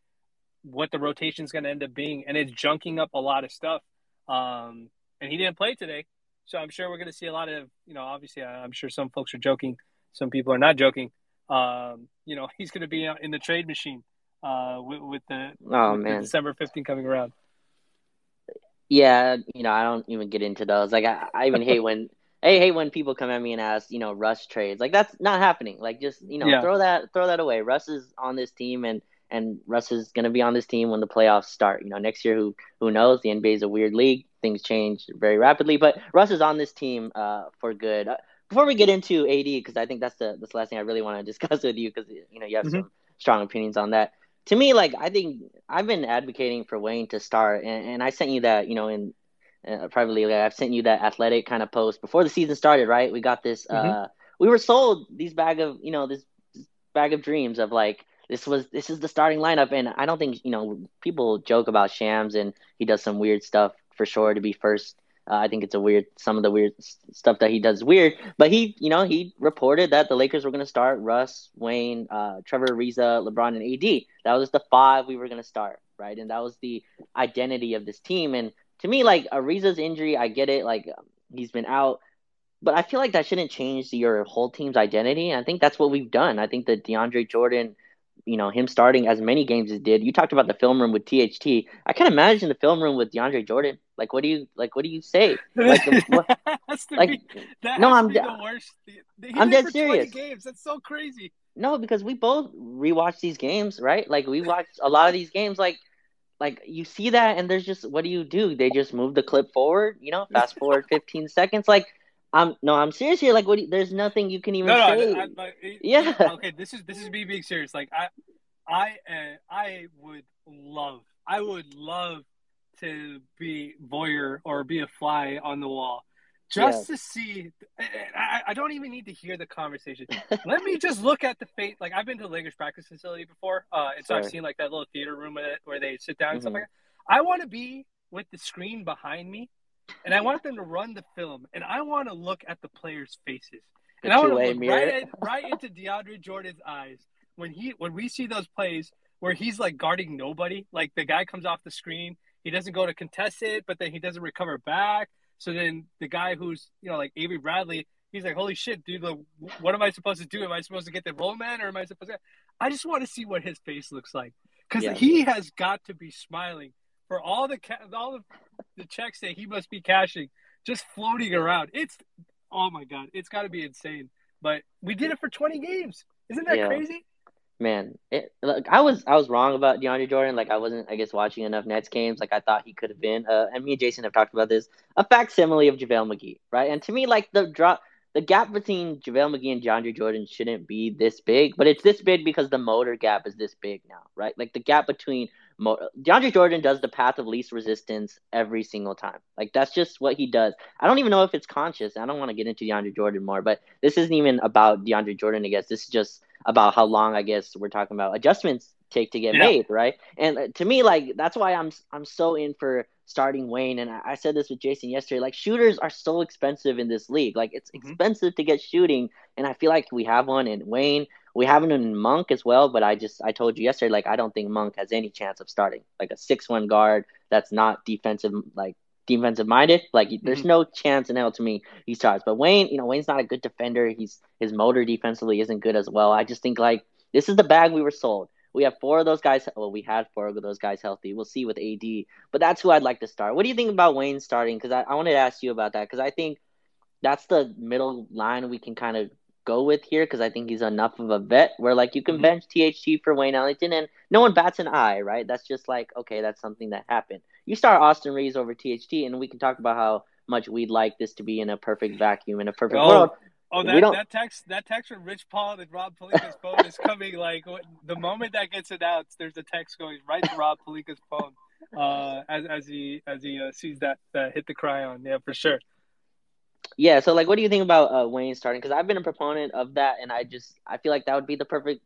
what the rotation is going to end up being, and it's junking up a lot of stuff. Um, and he didn't play today, so I'm sure we're going to see a lot of, you know, obviously I'm sure some folks are joking, some people are not joking. Um, you know, he's going to be in the trade machine uh, with, with the, oh, with man. The December 15 coming around. Yeah, you know, I don't even get into those. Like, I, I even hate when I hate when people come at me and ask, you know, Russ trades. Like, that's not happening. Like, just you know, yeah. throw that throw that away. Russ is on this team, and and Russ is going to be on this team when the playoffs start. You know, next year, who who knows? The NBA is a weird league things change very rapidly. But Russ is on this team uh, for good. Uh, before we get into AD, because I think that's the that's the last thing I really want to discuss with you, because you know you have mm-hmm. some strong opinions on that. To me, like I think I've been advocating for Wayne to start, and, and I sent you that you know in uh, privately. Like, I've sent you that athletic kind of post before the season started. Right, we got this. Mm-hmm. Uh, we were sold these bag of you know this, this bag of dreams of like this was this is the starting lineup, and I don't think you know people joke about Shams and he does some weird stuff for sure to be first. Uh, I think it's a weird some of the weird stuff that he does weird, but he you know he reported that the Lakers were going to start Russ, Wayne, uh, Trevor Ariza, LeBron, and AD. That was the five we were going to start, right? And that was the identity of this team. And to me, like Ariza's injury, I get it. Like he's been out but I feel like that shouldn't change your whole team's identity. And I think that's what we've done. I think that DeAndre Jordan you know him starting as many games as did. You talked about the film room with THT. I can imagine the film room with DeAndre Jordan. Like, what do you like? What do you say? Like, what, like be, no, I'm the worst. I'm dead serious. Games. That's so crazy. No, because we both rewatch these games, right? Like we watch a lot of these games. Like, like you see that, and there's just what do you do? They just move the clip forward. You know, fast forward 15 seconds. Like I'm no, I'm serious here. Like, what? You, there's nothing you can even no, no, say. I, I, I, yeah. Okay, this is this is me being serious. Like, I, I, uh, I would love, I would love to be voyeur or be a fly on the wall, just to see. I, I don't even need to hear the conversation. Let me just look at the face. Like, I've been to the Lakers practice facility before, uh, and so. I've seen like that little theater room where they sit down and mm-hmm. stuff like that. I want to be with the screen behind me and I want them to run the film, and I want to look at the players' faces, and I want to look right, right into DeAndre Jordan's eyes when he when we see those plays where he's like guarding nobody, like the guy comes off the screen, he doesn't go to contest it, but then he doesn't recover back. So then the guy who's you know like Avery Bradley, he's like, "Holy shit, dude! what am I supposed to do? Am I supposed to get the roll man, or am I supposed to?" I just want to see what his face looks like because yeah. he has got to be smiling for all the ca- all the, the checks that he must be cashing, just floating around. It's oh my god, it's got to be insane. But we did it for 20 games. Isn't that yeah. crazy? Man, it, look, I was I was wrong about DeAndre Jordan. Like I wasn't, I guess, watching enough Nets games. Like I thought he could have been. Uh, and me and Jason have talked about this. A facsimile of JaVale McGee, right? And to me, like the drop, the gap between JaVale McGee and DeAndre Jordan shouldn't be this big, but it's this big because the motor gap is this big now, right? Like the gap between DeAndre Jordan does the path of least resistance every single time. Like that's just what he does. I don't even know if it's conscious. I don't want to get into DeAndre Jordan more, but this isn't even about DeAndre Jordan. I guess this is just about how long I guess we're talking about adjustments take to get yeah. made, right? And uh, to me, like that's why I'm I'm so in for starting Wayne. And I said this with Jason yesterday. Like shooters are so expensive in this league. Like it's mm-hmm. expensive to get shooting, and I feel like we have one in Wayne. We have one in Monk as well, but I just I told you yesterday, like I don't think Monk has any chance of starting. Like a six one guard that's not defensive like defensive minded. Like there's mm-hmm. no chance in hell to me he starts. But Wayne, you know, Wayne's not a good defender. He's his motor defensively isn't good as well. I just think like this is the bag we were sold. We have four of those guys. Well, we had four of those guys healthy. We'll see with AD, but that's who I'd like to start. What do you think about Wayne starting? Because I, I wanted to ask you about that because I think that's the middle line we can kind of go with here because I think he's enough of a vet where like you can mm-hmm. bench THT for Wayne Ellington and no one bats an eye, right? That's just like okay, that's something that happened. You start Austin Reaves over THT, and we can talk about how much we'd like this to be in a perfect vacuum in a perfect oh, world. Oh, that, that text that text from Rich Paul and Rob Pelinka's phone is coming like the moment that gets announced. There's a text going right to Rob Pelinka's phone uh, as as he as he uh, sees that uh, hit the chyron. Yeah, for sure. Yeah, so like, what do you think about uh, Wayne starting? Because I've been a proponent of that, and I just I feel like that would be the perfect.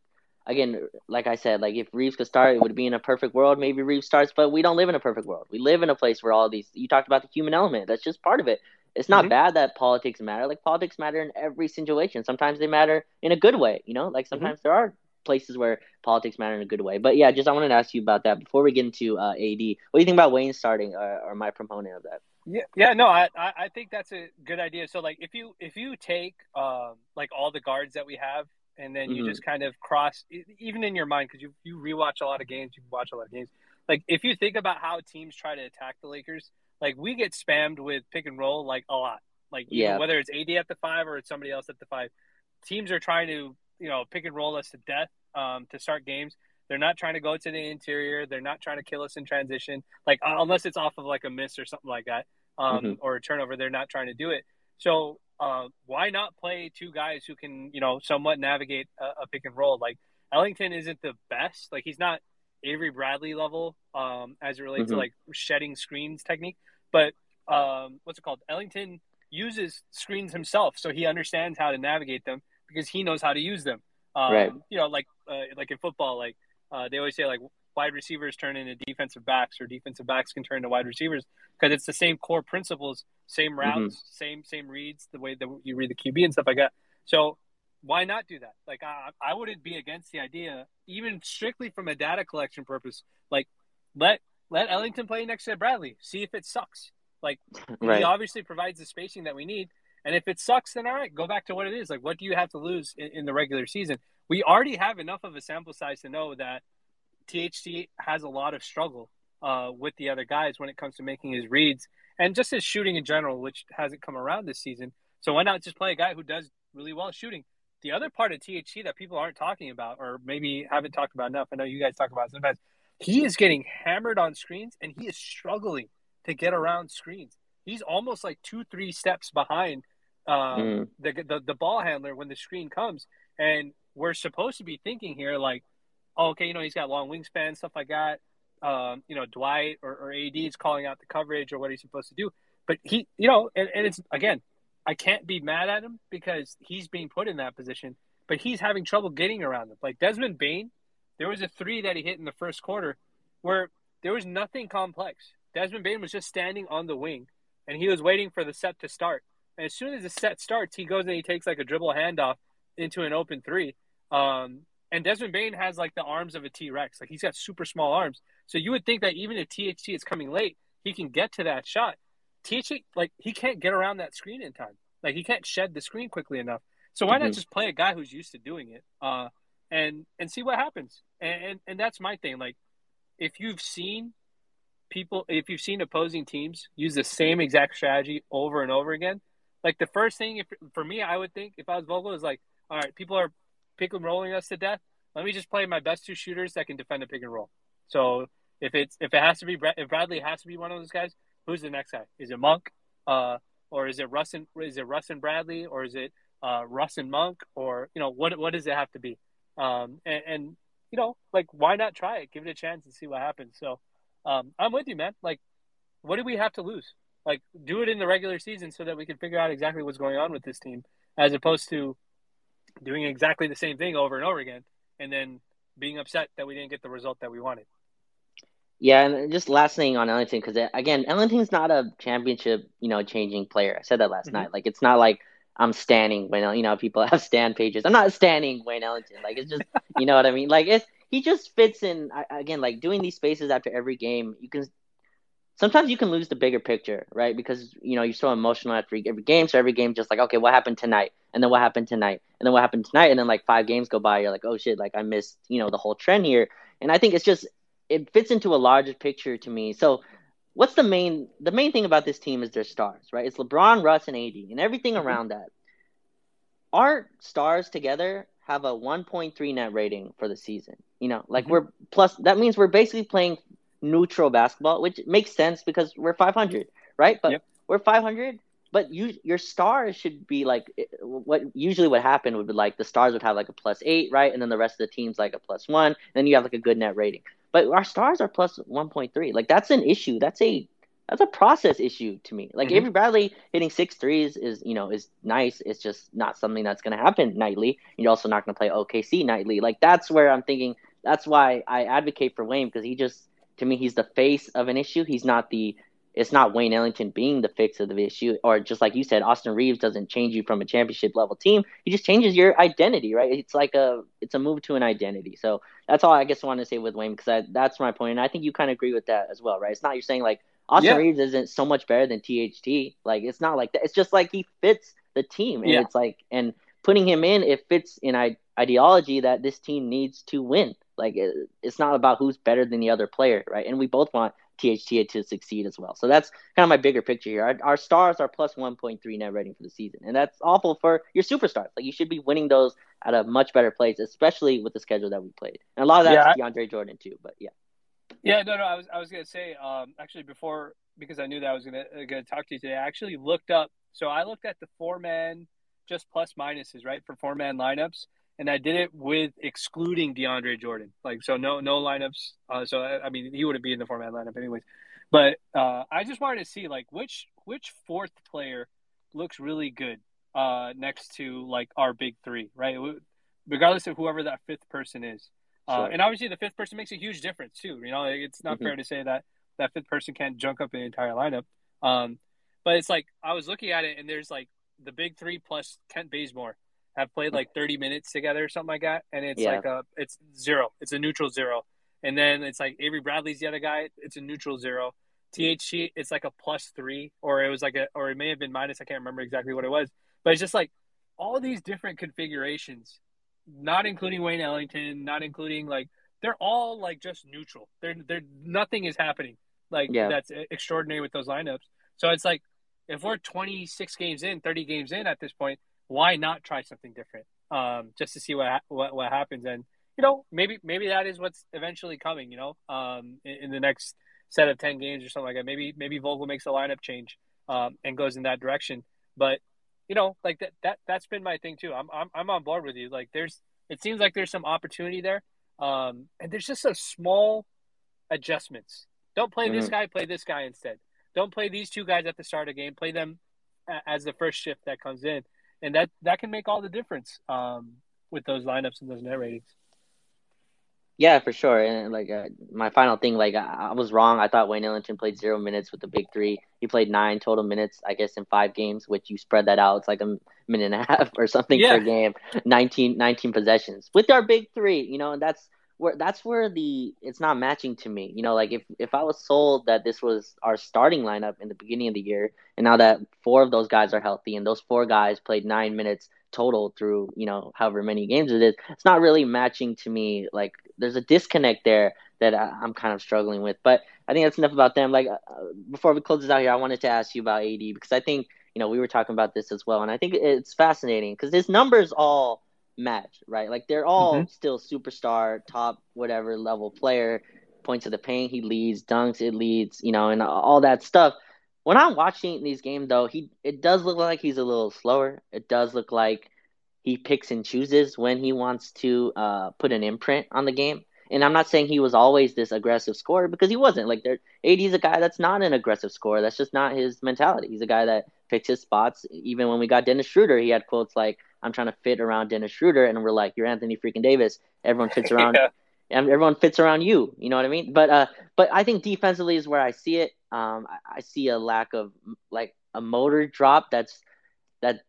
Again, like I said, like if Reaves could start, it would be in a perfect world. Maybe Reaves starts, but we don't live in a perfect world. We live in a place where all these. You talked about the human element. That's just part of it. It's not mm-hmm. bad that politics matter. Like politics matter in every situation. Sometimes they matter in a good way. You know, like mm-hmm. sometimes mm-hmm. there are places where politics matter in a good way. But yeah, just I wanted to ask you about that before we get into uh, AD. What do you think about Wayne starting, or, or my proponent of that? Yeah, yeah, no, I I think that's a good idea. So like if you if you take um like all the guards that we have and then you mm-hmm. just kind of cross even in your mind because you you rewatch a lot of games, you watch a lot of games. Like if you think about how teams try to attack the Lakers, like we get spammed with pick and roll like a lot. Like yeah. whether it's AD at the five or it's somebody else at the five, teams are trying to you know pick and roll us to death um, to start games. They're not trying to go to the interior. They're not trying to kill us in transition. Like unless it's off of like a miss or something like that um, mm-hmm. or a turnover. They're not trying to do it. So uh, why not play two guys who can, you know, somewhat navigate a, a, pick and roll? Like Ellington isn't the best. Like he's not Avery Bradley level um, as it relates mm-hmm. to like shedding screens technique, but um, what's it called? Ellington uses screens himself, so he understands how to navigate them because he knows how to use them. Um, right. You know, like uh, like in football, like uh, they always say, like wide receivers turn into defensive backs, or defensive backs can turn into wide receivers because it's the same core principles, same mm-hmm. routes, mm-hmm. same same reads, the way that you read the QB and stuff like that. So why not do that? Like I, I wouldn't be against the idea, even strictly from a data collection purpose. Like let let Ellington play next to Bradley, see if it sucks. Like right. he obviously provides the spacing that we need. And if it sucks, then all right, go back to what it is. Like, what do you have to lose in, in the regular season? We already have enough of a sample size to know that THT has a lot of struggle uh, with the other guys when it comes to making his reads and just his shooting in general, which hasn't come around this season. So why not just play a guy who does really well shooting? The other part of THT that people aren't talking about, or maybe haven't talked about enough, I know you guys talk about sometimes, he is getting hammered on screens and he is struggling to get around screens. He's almost like two, three steps behind uh, mm. the, the the ball handler when the screen comes, and we're supposed to be thinking here like, oh, okay, you know, he's got long wingspan, stuff like that. Um, you know, Dwight or, or AD is calling out the coverage or what he's supposed to do, but he, you know, and, and it's again, I can't be mad at him because he's being put in that position, but he's having trouble getting around them. Like Desmond Bane, there was a three that he hit in the first quarter where there was nothing complex. Desmond Bane was just standing on the wing and he was waiting for the set to start. And as soon as the set starts, he goes and he takes like a dribble handoff into an open three. Um, and Desmond Bane has like the arms of a T Rex. Like he's got super small arms. So you would think that even if THT is coming late, he can get to that shot. THT, like he can't get around that screen in time. Like he can't shed the screen quickly enough. So why mm-hmm. not just play a guy who's used to doing it, uh, and and see what happens. And, and and that's my thing. Like if you've seen people, if you've seen opposing teams use the same exact strategy over and over again, like the first thing if, for me, I would think if I was Vogel is like, all right, people are pick and rolling us to death. Let me just play my best two shooters that can defend a pick and roll. So if it's if it has to be if Bradley has to be one of those guys, who's the next guy? Is it Monk, uh, or is it Russ and is it Russ and Bradley, or is it uh, Russ and Monk, or you know what what does it have to be? Um, and, and you know like why not try it? Give it a chance and see what happens. So um, I'm with you, man. Like, what do we have to lose? Like, do it in the regular season so that we can figure out exactly what's going on with this team, as opposed to doing exactly the same thing over and over again, and then being upset that we didn't get the result that we wanted. Yeah, and just last thing on Ellington, because uh, again, Ellington's not a championship, you know, changing player. I said that last mm-hmm. night. Like, it's not like I'm standing when you know people have stand pages. I'm not standing Wayne Ellington. Like, it's just you know what I mean. Like, it's he just fits in again like doing these spaces after every game you can sometimes you can lose the bigger picture right? Because you know you're so emotional after every game. So every game just like okay what happened tonight? And then what happened tonight? And then what happened tonight? And then like five games go by you're like oh shit like i missed you know the whole trend here. And i think it's just it fits into a larger picture to me. So what's the main the main thing about this team is their stars right? It's lebron russ and ad and everything mm-hmm. around that. Our stars together have a 1.3 net rating for the season. You know, like mm-hmm. we're plus that means we're basically playing neutral basketball, which makes sense because we're 500, right? But yep. we're 500, but you your stars should be like what usually what happened would be like the stars would have like a plus 8, right? And then the rest of the teams like a plus 1, then you have like a good net rating. But our stars are plus 1.3. Like that's an issue. That's a that's a process issue to me. Like mm-hmm. Avery Bradley hitting six threes is, you know, is nice. It's just not something that's going to happen nightly. You're also not going to play OKC nightly. Like that's where I'm thinking. That's why I advocate for Wayne because he just, to me, he's the face of an issue. He's not the. It's not Wayne Ellington being the fix of the issue, or just like you said, Austin Reaves doesn't change you from a championship level team. He just changes your identity, right? It's like a, it's a move to an identity. So that's all I guess I want to say with Wayne because that's my point, and I think you kind of agree with that as well, right? It's not you're saying like Austin yeah. Reaves isn't so much better than THT. Like it's not like that. It's just like he fits the team, and yeah. it's like and putting him in, it fits in I- ideology that this team needs to win. Like it, it's not about who's better than the other player, right? And we both want THT to succeed as well. So that's kind of my bigger picture here. Our, our stars are plus 1.3 net rating for the season, and that's awful for your superstars. Like you should be winning those at a much better place, especially with the schedule that we played. And a lot of that's yeah, DeAndre Jordan too. But yeah. Yeah, no, no. I was I was gonna say um, actually before because I knew that I was gonna uh, gonna talk to you today. I actually looked up. So I looked at the four man just plus minuses right for four man lineups, and I did it with excluding DeAndre Jordan. Like so, no no lineups. Uh, so I, I mean, he wouldn't be in the format lineup anyways. But uh, I just wanted to see like which which fourth player looks really good uh, next to like our big three, right? Regardless of whoever that fifth person is. Uh, sure. And obviously, the fifth person makes a huge difference too. You know, it's not mm-hmm. fair to say that that fifth person can't junk up an entire lineup. Um, but it's like I was looking at it, and there's like the big three plus Kent Bazemore have played like 30 minutes together or something like that, and it's yeah. like a it's zero. It's a neutral zero. And then it's like Avery Bradley's the other guy. It's a neutral zero. THT, it's like a plus three, or it was like a, or it may have been minus. I can't remember exactly what it was, but it's just like all these different configurations, not including Wayne Ellington, not including like they're all like just neutral. They're they're nothing is happening like yeah. that's extraordinary with those lineups. So it's like if we're 26 games in, 30 games in at this point, why not try something different? Um, just to see what what what happens and you know, maybe maybe that is what's eventually coming. You know, um, in, in, the next set of ten games or something like that. Maybe maybe Vogel makes a lineup change um, and goes in that direction. But you know, like that that that's been my thing too. I'm I'm I'm on board with you. Like there's it seems like there's some opportunity there, um, and there's just some small adjustments. Don't play mm-hmm. this guy. Play this guy instead. Don't play these two guys at the start of the game. Play them as the first shift that comes in, and that that can make all the difference um, with those lineups and those net ratings. Yeah, for sure. And like uh, my final thing, like I, I, was wrong. I thought Wayne Ellington played zero minutes with the big three. He played nine total minutes, I guess, in five games, which you spread that out. It's like a minute and a half or something yeah. per game. 19, 19 possessions with our big three, you know, and that's where that's where the it's not matching to me. You know, like if if I was sold that this was our starting lineup in the beginning of the year, and now that four of those guys are healthy and those four guys played nine minutes total through you know however many games it is it's not really matching to me. Like there's a disconnect there that I, am kind of struggling with. But i think that's enough about them. Like uh, before we close this out here i wanted to ask you about ad because i think you know we were talking about this as well and i think it's fascinating because his numbers all match right like they're all mm-hmm. still superstar top whatever level player points of the paint he leads dunks it leads you know and all that stuff when I'm watching these games, though, he it does look like he's a little slower. It does look like he picks and chooses when he wants to uh, put an imprint on the game. And I'm not saying he was always this aggressive scorer because he wasn't. Like, there, AD's a guy that's not an aggressive scorer. That's just not his mentality. He's a guy that picks his spots. Even when we got Dennis Schroeder, he had quotes like, "I'm trying to fit around Dennis Schroeder," and we're like, "You're Anthony freaking Davis. Everyone fits around." yeah. Everyone fits around you, you know what I mean? But uh, but I think defensively is where I see it. Um, I, I see a lack of like a motor drop that's that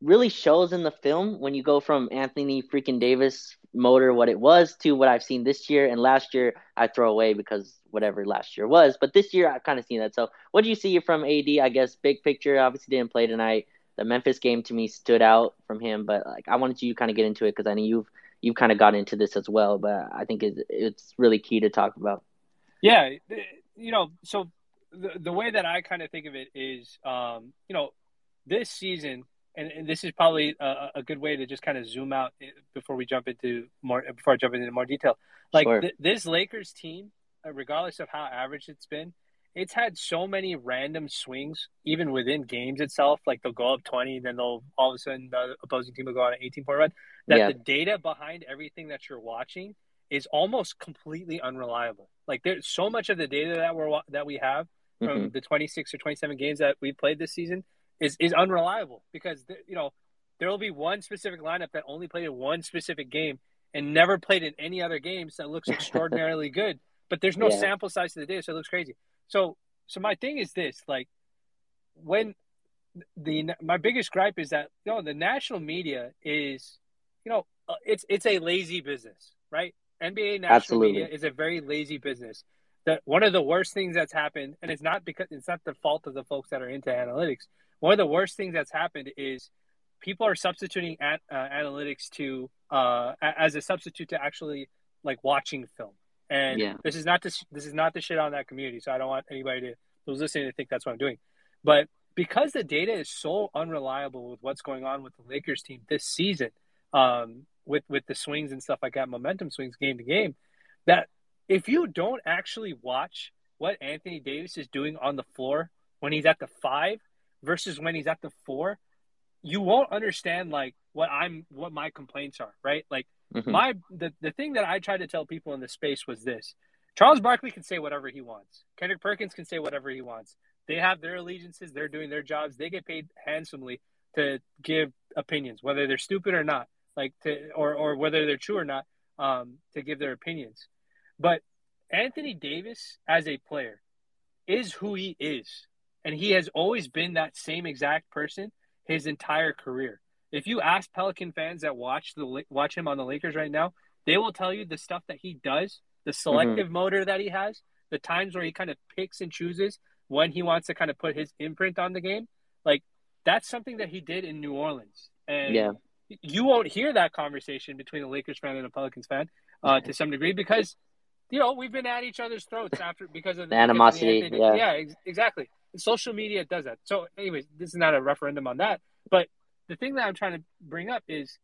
really shows in the film when you go from Anthony freaking Davis motor what it was to what I've seen this year and last year I throw away because whatever last year was but this year I've kind of seen that so what do you see from AD I guess big picture obviously didn't play tonight the Memphis game to me stood out from him but like I wanted you to kind of get into it because I know you've you've kind of got into this as well but I think it's, it's really key to talk about yeah you know so the, the way that I kind of think of it is, um, you know, this season, and, and this is probably a, a, good way to just kind of zoom out before we jump into more, before I jump into more detail. Like sure. th- this Lakers team, uh, regardless of how average it's been, it's had so many random swings, even within games itself. Like they'll go up 20, then they'll all of a sudden the opposing team will go on an 18 point run. That yeah. the data behind everything that you're watching is almost completely unreliable. Like there's so much of the data that we're that we have from mm-hmm. the 26 or 27 games that we played this season is is unreliable because you know there will be one specific lineup that only played in one specific game and never played in any other games that looks extraordinarily good but there's no yeah. sample size to the data so it looks crazy so so my thing is this like when the my biggest gripe is that you know the national media is you know uh, it's it's a lazy business right NBA national Absolutely. media is a very lazy business that one of the worst things that's happened, and it's not because it's not the fault of the folks that are into analytics. One of the worst things that's happened is people are substituting at, uh, analytics to uh, as a substitute to actually like watching film. And yeah. this is not this this is not the shit on that community. So I don't want anybody to who's listening to think that's what I'm doing. But because the data is so unreliable with what's going on with the Lakers team this season, um, with with the swings and stuff like that, momentum swings game to game, that if you don't actually watch what Anthony Davis is doing on the floor when he's at the five versus when he's at the four, you won't understand like what I'm what my complaints are, right? Like mm-hmm. my the, the thing that I tried to tell people in the space was this. Charles Barkley can say whatever he wants. Kendrick Perkins can say whatever he wants. They have their allegiances. They're doing their jobs. They get paid handsomely to give opinions, whether they're stupid or not, like to or or whether they're true or not, um, to give their opinions. But Anthony Davis as a player is who he is, and he has always been that same exact person his entire career. If you ask Pelican fans that watch the watch him on the Lakers right now, they will tell you the stuff that he does, the selective mm-hmm. motor that he has, the times where he kind of picks and chooses when he wants to kind of put his imprint on the game. Like that's something that he did in New Orleans. And yeah. you won't hear that conversation between a Lakers fan and a Pelicans fan uh, to some degree because you know we've been at each other's throats after because of the animosity. The yeah, yeah, ex- exactly. And social media does that. So, anyways, this is not a referendum on that, but the thing that I'm trying to bring up is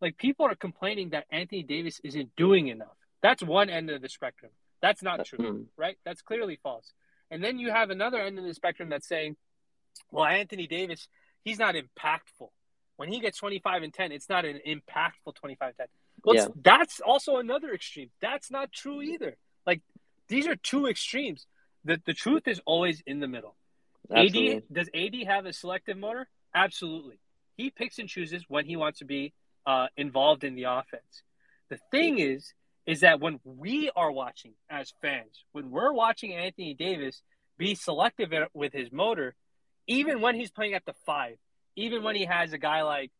like people are complaining that Anthony Davis isn't doing enough. That's one end of the spectrum. That's not true, mm. right? That's clearly false. And then you have another end of the spectrum that's saying, well, Anthony Davis, he's not impactful. When he gets 25 and 10, it's not an impactful 25 and 10. Well, yeah. that's also another extreme. That's not true either. Like these are two extremes. The the truth is always in the middle. Absolutely. AD does AD have a selective motor? Absolutely. He picks and chooses when he wants to be uh, involved in the offense. The thing is, is that when we are watching as fans, when we're watching Anthony Davis be selective with his motor, even when he's playing at the five, even when he has a guy like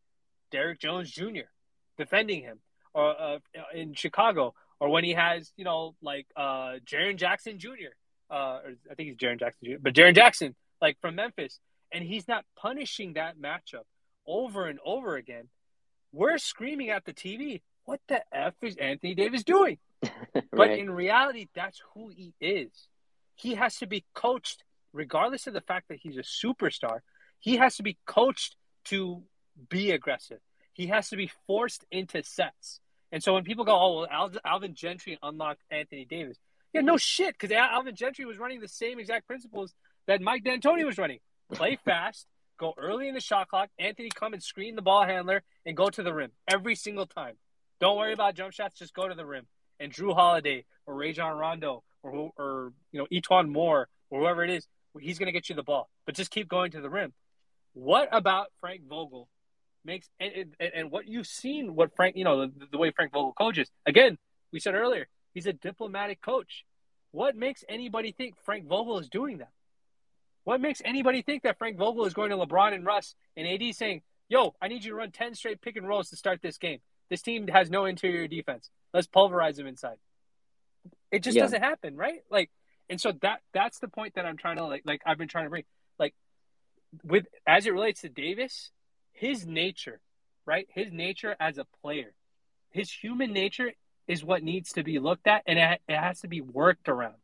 Derrick Jones Jr. defending him, or uh, in Chicago, or when he has you know like uh, Jaren Jackson Jr. Uh, I think he's Jaren Jackson Jr. But Jaren Jackson, like from Memphis, and he's not punishing that matchup over and over again. We're screaming at the TV, what the F is Anthony Davis doing? right. But in reality, that's who he is. He has to be coached, regardless of the fact that he's a superstar, he has to be coached to be aggressive. He has to be forced into sets. And so when people go, oh, well, Alvin Gentry unlocked Anthony Davis. Yeah, no shit, because Alvin Gentry was running the same exact principles that Mike D'Antoni was running. Play fast, go early in the shot clock. Anthony come and screen the ball handler and go to the rim every single time. Don't worry about jump shots. Just go to the rim. And Jrue Holiday or Rajon Rondo or or you know E'Twaun Moore or whoever it is, he's going to get you the ball. But just keep going to the rim. What about Frank Vogel makes and, and, and what you've seen? What Frank, you know, the, the way Frank Vogel coaches. Again, we said earlier, he's a diplomatic coach. What makes anybody think Frank Vogel is doing that? What makes anybody think that Frank Vogel is going to LeBron and Russ and AD saying, "Yo, I need you to run ten straight pick and rolls to start this game"? This team has no interior defense. Let's pulverize them inside. It just yeah. doesn't happen, right? Like, and so that that's the point that I'm trying to like. Like I've been trying to bring, like, with as it relates to Davis, his nature, right? His nature as a player, his human nature is what needs to be looked at, and it, it has to be worked around.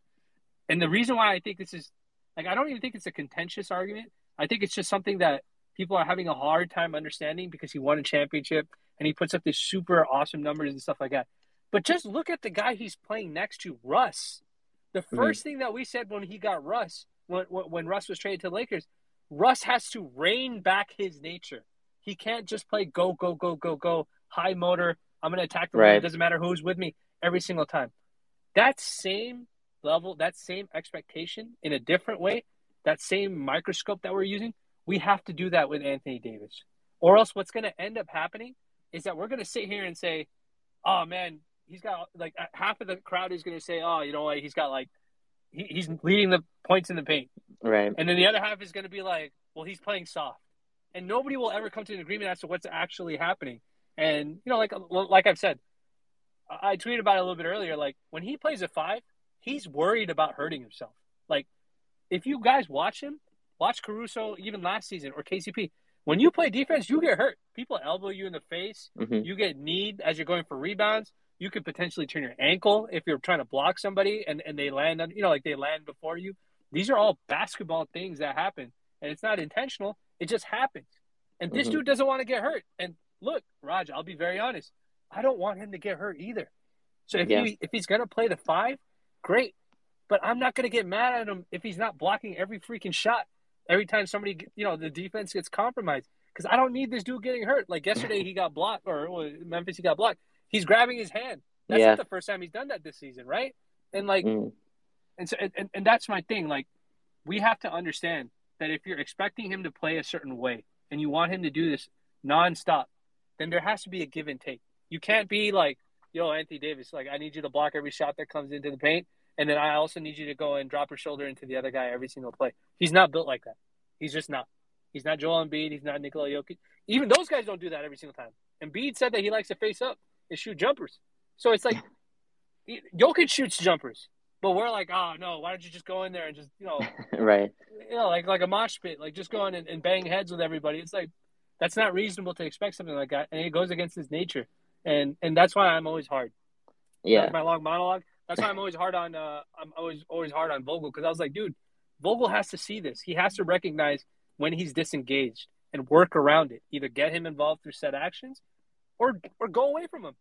And the reason why I think this is like I don't even think it's a contentious argument. I think it's just something that people are having a hard time understanding because he won a championship and he puts up these super awesome numbers and stuff like that. But just look at the guy he's playing next to, Russ. The 1st mm-hmm. thing that we said when he got Russ, when, when Russ was traded to Lakers, Russ has to rein back his nature. He can't just play go, go, go, go, go, high motor. I'm going to attack the right. It doesn't matter who's with me every single time. That same level, that same expectation in a different way, that same microscope that we're using, we have to do that with Anthony Davis. Or else what's going to end up happening is that we're going to sit here and say, oh man, he's got like uh, half of the crowd is going to say, oh, you know what, he's got like he, he's leading the points in the paint, right? And then the other half is going to be like, well, he's playing soft, and nobody will ever come to an agreement as to what's actually happening. And you know, like like I've said, I tweeted about it a little bit earlier. Like when he plays a five, he's worried about hurting himself. Like if you guys watch him, watch Caruso even last season or KCP. When you play defense, you get hurt. People elbow you in the face. Mm-hmm. You get kneed as you're going for rebounds. You could potentially turn your ankle if you're trying to block somebody and, and they land on, you know, like they land before you. These are all basketball things that happen. And it's not intentional. It just happens. And this mm-hmm. dude doesn't want to get hurt. And look, Raj, I'll be very honest. I don't want him to get hurt either. So if yeah. he if he's gonna play the five, great. But I'm not gonna get mad at him if he's not blocking every freaking shot every time somebody, you know, the defense gets compromised. Because I don't need this dude getting hurt. Like yesterday, he got blocked, or well, Memphis, he got blocked. He's grabbing his hand. That's yeah. not the first time he's done that this season, right? And like, mm. and so and, and that's my thing. Like, we have to understand that if you're expecting him to play a certain way and you want him to do this nonstop, then there has to be a give and take. You can't be like, yo, Anthony Davis, like I need you to block every shot that comes into the paint, and then I also need you to go and drop your shoulder into the other guy every single play. He's not built like that. He's just not. He's not Joel Embiid. He's not Nikola Jokic. Even those guys don't do that every single time. Embiid said that he likes to face up and shoot jumpers. So it's like Jokic shoots jumpers, but we're like, oh no, why don't you just go in there and just you know, right? You know, like like a mosh pit, like just go in and, and bang heads with everybody. It's like that's not reasonable to expect something like that, and it goes against his nature, and and that's why I'm always hard. Yeah, my long monologue. That's why I'm always hard on. Uh, I'm always always hard on Vogel because I was like, dude, Vogel has to see this. He has to recognize when he's disengaged and work around it. Either get him involved through set actions, or or go away from him.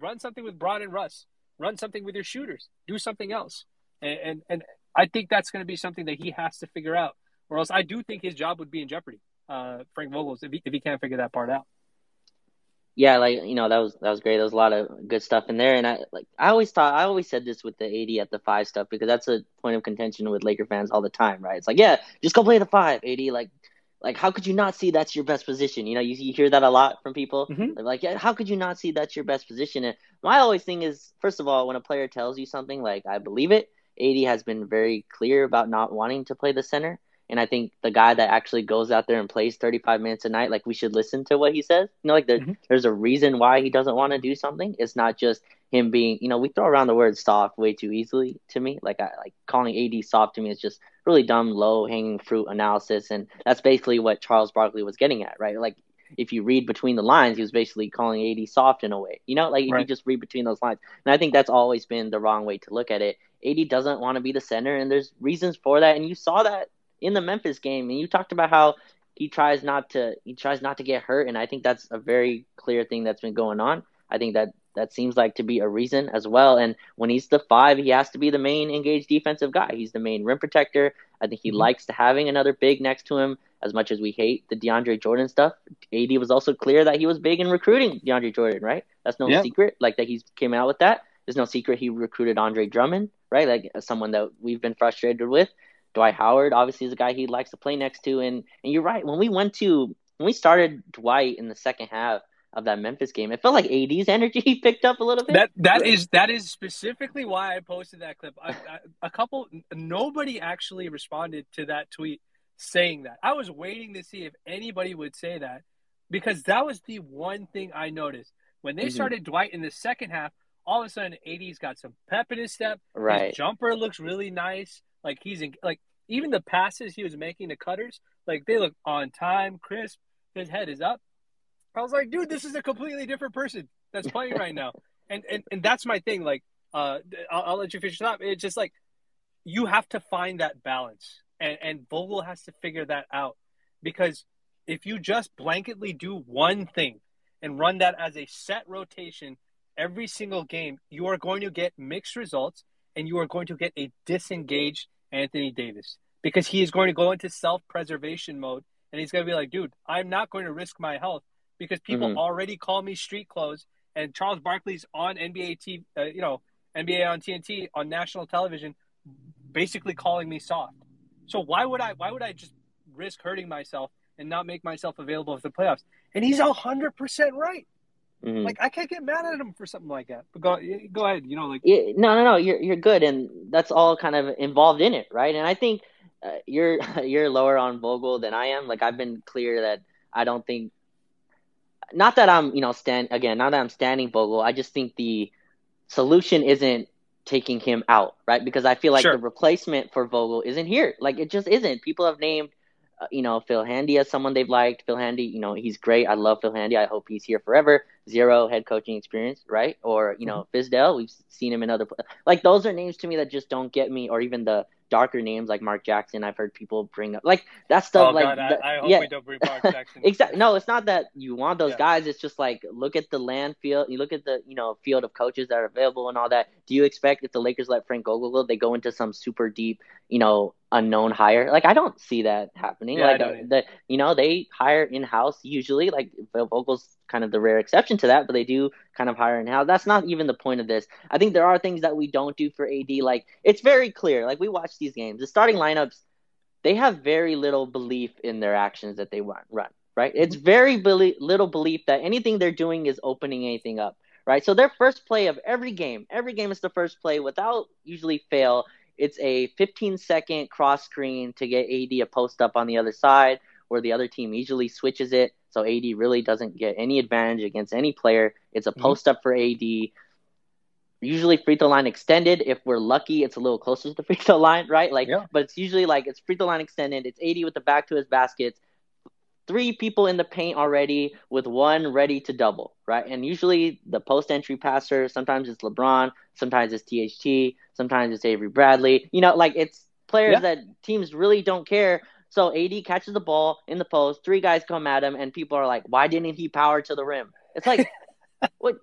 Run something with Bron and Russ. Run something with your shooters. Do something else. And and, and I think that's going to be something that he has to figure out, or else I do think his job would be in jeopardy uh, Frank Vogel's if he, if he can't figure that part out. Yeah, like you know that was that was great. There was a lot of good stuff in there, and I like I always thought I always said this with the AD at the five stuff because that's a point of contention with Laker fans all the time, right? It's like yeah, just go play the five, AD. Like like how could you not see that's your best position? You know, you, you hear that a lot from people. Mm-hmm. like, yeah, how could you not see that's your best position? And my always thing is, first of all, when a player tells you something, like I believe it. AD has been very clear about not wanting to play the center. And I think the guy that actually goes out there and plays 35 minutes a night, like we should listen to what he says. You know, like there, mm-hmm. there's a reason why he doesn't want to do something. It's not just him being, you know, we throw around the word soft way too easily to me. Like I like calling AD soft to me is just really dumb, low hanging fruit analysis. And that's basically what Charles Barkley was getting at, right? Like if you read between the lines, he was basically calling AD soft in a way. You know, like if right. you just read between those lines. And I think that's always been the wrong way to look at it. AD doesn't want to be the center, and there's reasons for that. And you saw that in the Memphis game, and you talked about how he tries not to he tries not to get hurt, and I think that's a very clear thing that's been going on. I think that that seems like to be a reason as well. And when he's the five, he has to be the main engaged defensive guy. He's the main rim protector. I think he mm-hmm. likes to having another big next to him. As much as we hate the DeAndre Jordan stuff, AD was also clear that he was big in recruiting DeAndre Jordan. Right? That's no yeah. secret. Like that he came out with that. There's no secret he recruited Andre Drummond. Right? Like someone that we've been frustrated with. Dwight Howard obviously is a guy he likes to play next to, and and you're right. When we went to when we started Dwight in the second half of that Memphis game, it felt like AD's energy picked up a little bit. That that is that is specifically why I posted that clip. I, I, a couple nobody actually responded to that tweet saying that. I was waiting to see if anybody would say that because that was the one thing I noticed when they mm-hmm. started Dwight in the second half. All of a sudden, AD's got some pep in his step. Right, his jumper looks really nice. Like he's in, like even the passes he was making to cutters, like they look on time, crisp. His head is up. I was like, dude, this is a completely different person that's playing right now, and and and that's my thing. Like, uh, I'll, I'll let you finish it up. It's just like you have to find that balance, and and Vogel has to figure that out because if you just blanketly do one thing and run that as a set rotation every single game, you are going to get mixed results and you are going to get a disengaged Anthony Davis because he is going to go into self preservation mode and he's going to be like, dude, I'm not going to risk my health because people mm-hmm. already call me street clothes. And Charles Barkley's on NBA TV, uh, you know, NBA on TNT on national television, basically calling me soft. So why would I? Why would I just risk hurting myself and not make myself available for the playoffs? And he's hundred percent right. Mm-hmm. Like I can't get mad at him for something like that. But go go ahead. You know, like yeah, no, no, no. You're you're good, and that's all kind of involved in it, right? And I think uh, you're you're lower on Vogel than I am. Like I've been clear that I don't think. Not that I'm, you know, stand again. Not that I'm standing Vogel. I just think the solution isn't taking him out, right? Because I feel like sure. the replacement for Vogel isn't here. Like it just isn't. People have named you know, Phil Handy as someone they've liked. Phil Handy, you know, he's great. I love Phil Handy. I hope he's here forever. Zero head coaching experience, right? Or you know, mm-hmm. Fizdale. We've seen him in other like those are names to me that just don't get me. Or even the darker names like Mark Jackson. I've heard people bring up like that stuff. Oh, like, God, I, I, hope yeah. we don't bring Mark Jackson. exactly. No, it's not that you want those yeah. guys. It's just like look at the land field. You look at the you know field of coaches that are available and all that. Do you expect if the Lakers let Frank Vogel go, they go into some super deep, you know, unknown hire. Like I don't see that happening. Yeah, like uh, the you know they hire in house usually. Like Vogel's kind of the rare exception to that, but they do kind of hire in house. That's not even the point of this. I think there are things that we don't do for AD. Like it's very clear. Like we watch these games, the starting lineups, they have very little belief in their actions that they run. Run right. It's mm-hmm. very belie- little belief that anything they're doing is opening anything up. Right. So their first play of every game, every game is the first play without usually fail it's a 15 second cross screen to get AD a post up on the other side, where the other team usually switches it. So AD really doesn't get any advantage against any player. It's a mm-hmm. post up for AD. Usually free throw line extended. If we're lucky, it's a little closer to the free throw line, right? Like, yeah. but it's usually like it's free throw line extended. It's AD with the back to his baskets three people in the paint already with one ready to double, right? And usually the post entry passer, sometimes it's LeBron, sometimes it's THT, sometimes it's Avery Bradley. You know, like it's players yeah. that teams really don't care. So AD catches the ball in the post, three guys come at him, and people are like, why didn't he power to the rim? It's like, what,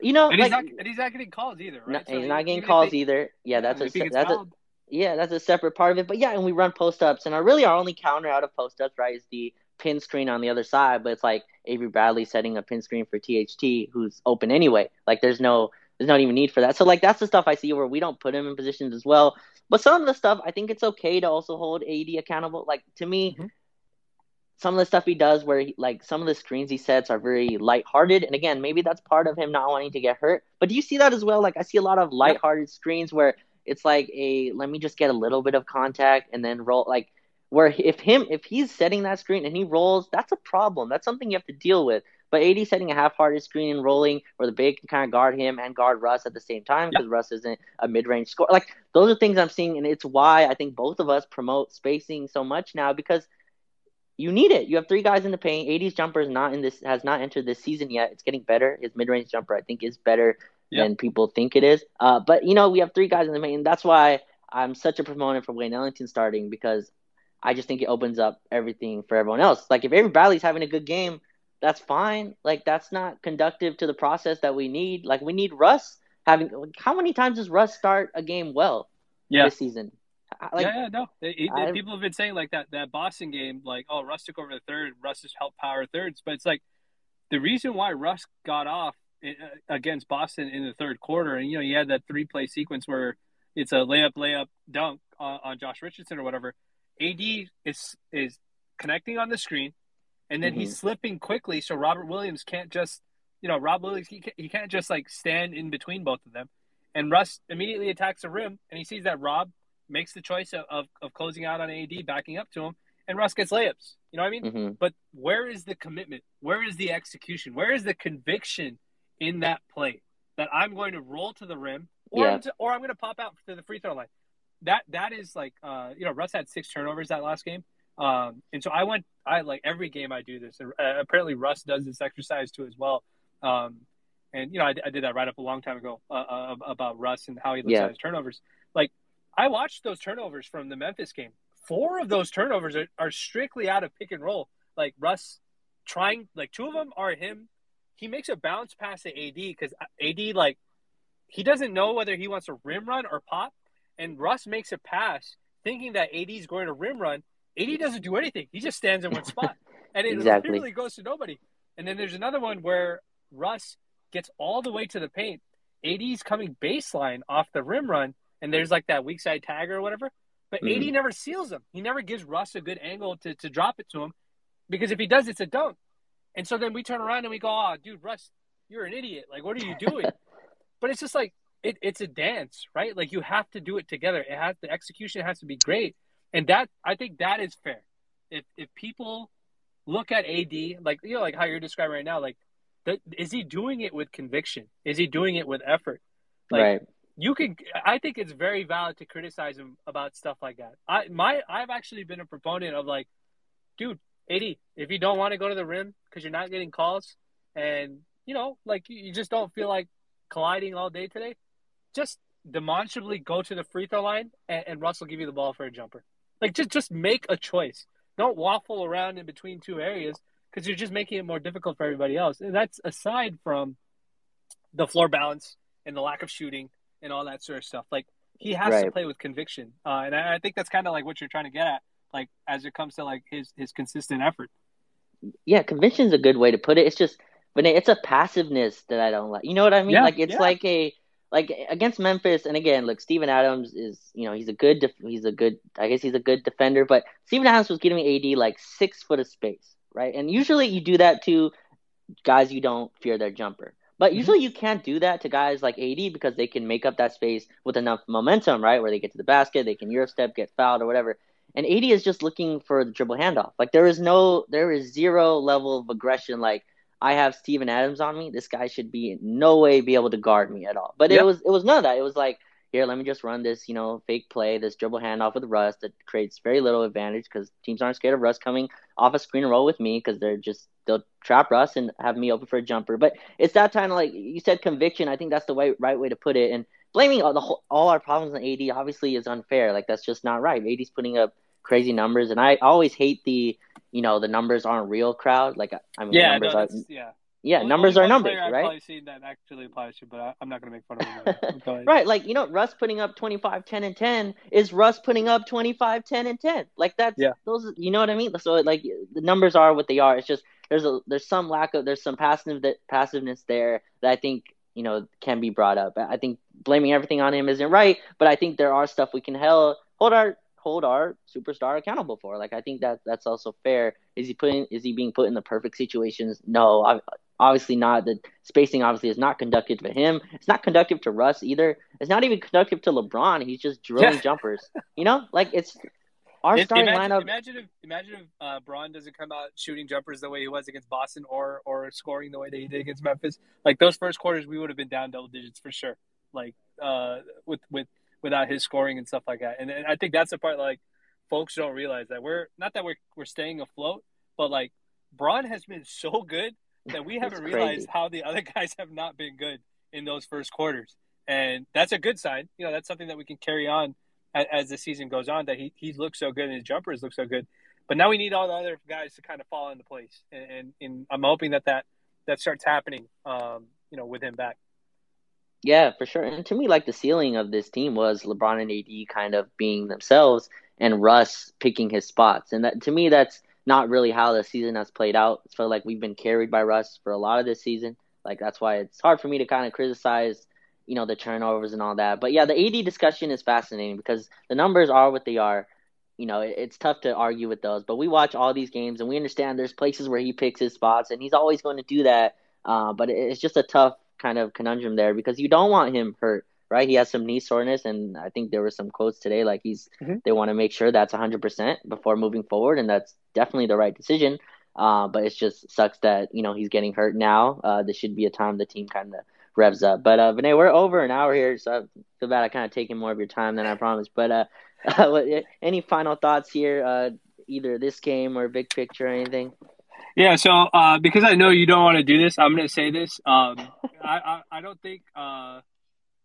you know, and, like, he's not, and he's not getting calls either, right? No, so he's not getting calls they, either. Yeah, that's a that's a yeah, that's a separate part of it. But yeah, and we run post ups, and our really our only counter out of post ups, right, is the pin screen on the other side, but it's like Avery Bradley setting a pin screen for THT who's open anyway. Like there's no there's not even need for that. So like that's the stuff I see where we don't put him in positions as well. But some of the stuff I think it's okay to also hold AD accountable. Like to me, mm-hmm. some of the stuff he does where he, like some of the screens he sets are very lighthearted. And again, maybe that's part of him not wanting to get hurt. But do you see that as well? Like I see a lot of lighthearted yep. screens where it's like a let me just get a little bit of contact and then roll like where if him if he's setting that screen and he rolls, that's a problem. That's something you have to deal with. But AD setting a half-hearted screen and rolling, where the big can kind of guard him and guard Russ at the same time because yep. Russ isn't a mid-range scorer. Like those are things I'm seeing, and it's why I think both of us promote spacing so much now because you need it. You have three guys in the paint. AD's jumper is not in this has not entered this season yet. It's getting better. His mid-range jumper I think is better yep. than people think it is. Uh, but you know we have three guys in the paint, and that's why I'm such a proponent for Wayne Ellington starting because I just think it opens up everything for everyone else. Like if Avery Bradley's having a good game, that's fine. Like that's not conductive to the process that we need. Like we need Russ having. Like, How many times does Russ start a game well yeah. this season? Like, yeah, yeah, no. It, it, people have been saying like that that Boston game, like, oh, Russ took over the third. Russ just helped power thirds, but it's like the reason why Russ got off uh, against Boston in the third quarter, and you know, he had that three play sequence where it's a layup, layup, dunk on, on Josh Richardson or whatever. AD is is connecting on the screen, and then mm-hmm. he's slipping quickly, so Robert Williams can't just, you know, Rob Williams he can't, he can't just like stand in between both of them. And Russ immediately attacks the rim, and he sees that Rob makes the choice of, of, of closing out on AD, backing up to him, and Russ gets layups. You know what I mean? Mm-hmm. But where is the commitment? Where is the execution? Where is the conviction in that play that I'm going to roll to the rim, or yeah. I'm to, or I'm going to pop out to the free throw line? That that is like uh, you know Russ had six turnovers that last game, um, and so I went I like every game I do this. Uh, apparently Russ does this exercise too as well, um, and you know I, I, did that right up a long time ago uh, uh, about Russ and how he looks yeah. at his turnovers. Like I watched those turnovers from the Memphis game. Four of those turnovers are, are strictly out of pick and roll. Like Russ trying like two of them are him. He makes a bounce pass to AD because AD like he doesn't know whether he wants to rim run or pop and Russ makes a pass thinking that AD is going to rim run. AD doesn't do anything. He just stands in one spot. And it exactly. literally goes to nobody. And then there's another one where Russ gets all the way to the paint. AD's coming baseline off the rim run, and there's like that weak side tag or whatever. But mm-hmm. AD never seals him. He never gives Russ a good angle to, to drop it to him because if he does, it's a dunk. And so then we turn around and we go, oh, dude, Russ, you're an idiot. Like, what are you doing? but it's just like it, it's a dance, right? Like you have to do it together. It has the execution has to be great, and that I think that is fair. If if people look at AD like you know like how you're describing right now, like the, is he doing it with conviction? Is he doing it with effort? Like, right. You can. I think it's very valid to criticize him about stuff like that. I my I've actually been a proponent of like, dude, AD, if you don't want to go to the rim because you're not getting calls, and you know like you just don't feel like colliding all day today, just demonstrably go to the free throw line and, and Russ will give you the ball for a jumper. Like just just make a choice. Don't waffle around in between two areas because you're just making it more difficult for everybody else. And that's aside from the floor balance and the lack of shooting and all that sort of stuff. Like he has right. to play with conviction, uh, and I, I think that's kind of like what you're trying to get at, like as it comes to like his his consistent effort. Yeah, conviction is a good way to put it. It's just, but it's a passiveness that I don't like. You know what I mean? Yeah, like it's yeah. like a like against Memphis, and again, look, Steven Adams is you know he's a good def- he's a good I guess he's a good defender, but Steven Adams was giving AD like six foot of space, right? And usually you do that to guys you don't fear their jumper. But mm-hmm. usually you can't do that to guys like AD because they can make up that space with enough momentum, right? Where they get to the basket, they can Euro step, get fouled or whatever. And AD is just looking for the dribble handoff. Like there is no, there is zero level of aggression. Like I have Steven Adams on me. This guy should be in no way be able to guard me at all. But yep. it was it was none of that. It was like, here, let me just run this, you know, fake play, this dribble handoff with Russ that creates very little advantage because teams aren't scared of Russ coming off a screen and roll with me because they're just they'll trap Russ and have me open for a jumper. But it's that kind of like you said conviction. I think that's the way, right way to put it. And blaming all the whole, all our problems on AD obviously is unfair. Like that's just not right. AD's putting up crazy numbers, and I always hate the you know the numbers aren't real crowd. Like I mean, yeah, numbers no, are, yeah. Yeah, well, numbers are numbers, I've right? I've probably seen that actually applies to, but I, am not going to make fun of him. right, like you know, Russ putting up 25, 10, and 10 is Russ putting up 25, 10, and 10. Like that's yeah. those. You know what I mean? So like the numbers are what they are. It's just there's a there's some lack of there's some passive that passiveness there that I think you know can be brought up. I think blaming everything on him isn't right, but I think there are stuff we can hell, hold our hold our superstar accountable for. Like I think that that's also fair. Is he putting is he being put in the perfect situations? No, obviously not. The spacing obviously is not conductive to him. It's not conductive to Russ either. It's not even conductive to LeBron. He's just drilling yeah. jumpers. You know, like it's our starting imagine, lineup. Imagine if imagine if uh, Bron doesn't come out shooting jumpers the way he was against Boston, or or scoring the way that he did against Memphis. Like those first quarters, we would have been down double digits for sure. Like uh, with with without his scoring and stuff like that. And, and I think that's the part like folks don't realize that we're not that we're we're staying afloat, but like Bron has been so good that we haven't realized how the other guys have not been good in those first quarters. And that's a good sign. You know, that's something that we can carry on as, as the season goes on. That he he's looked so good and his jumpers look so good. But now we need all the other guys to kind of fall into place, and, and, and I'm hoping that that that starts happening. Um, you know, with him back. Yeah, for sure. And to me, like the ceiling of this team was LeBron and AD kind of being themselves, and Russ picking his spots. And that to me, that's not really how the season has played out. It's felt like we've been carried by Russ for a lot of this season. Like that's why it's hard for me to kind of criticize, you know, the turnovers and all that. But yeah, the AD discussion is fascinating because the numbers are what they are. You know, it's tough to argue with those. But we watch all these games and we understand there's places where he picks his spots and he's always going to do that. Uh, but it's just a tough kind of conundrum there because you don't want him hurt right? He has some knee soreness, and I think there were some quotes today like he's mm-hmm. they want to make sure that's 100% before moving forward, and that's definitely the right decision. Uh, but it just sucks that you know he's getting hurt now. Uh, this should be a time the team kind of revs up. But uh, Vinay, we're over an hour here, so I feel bad I kind of taken more of your time than I promised. But uh, any final thoughts here, uh, either this game or big picture or anything? Yeah, so uh, because I know you don't want to do this, I'm going to say this. Um, I, I, I don't think uh,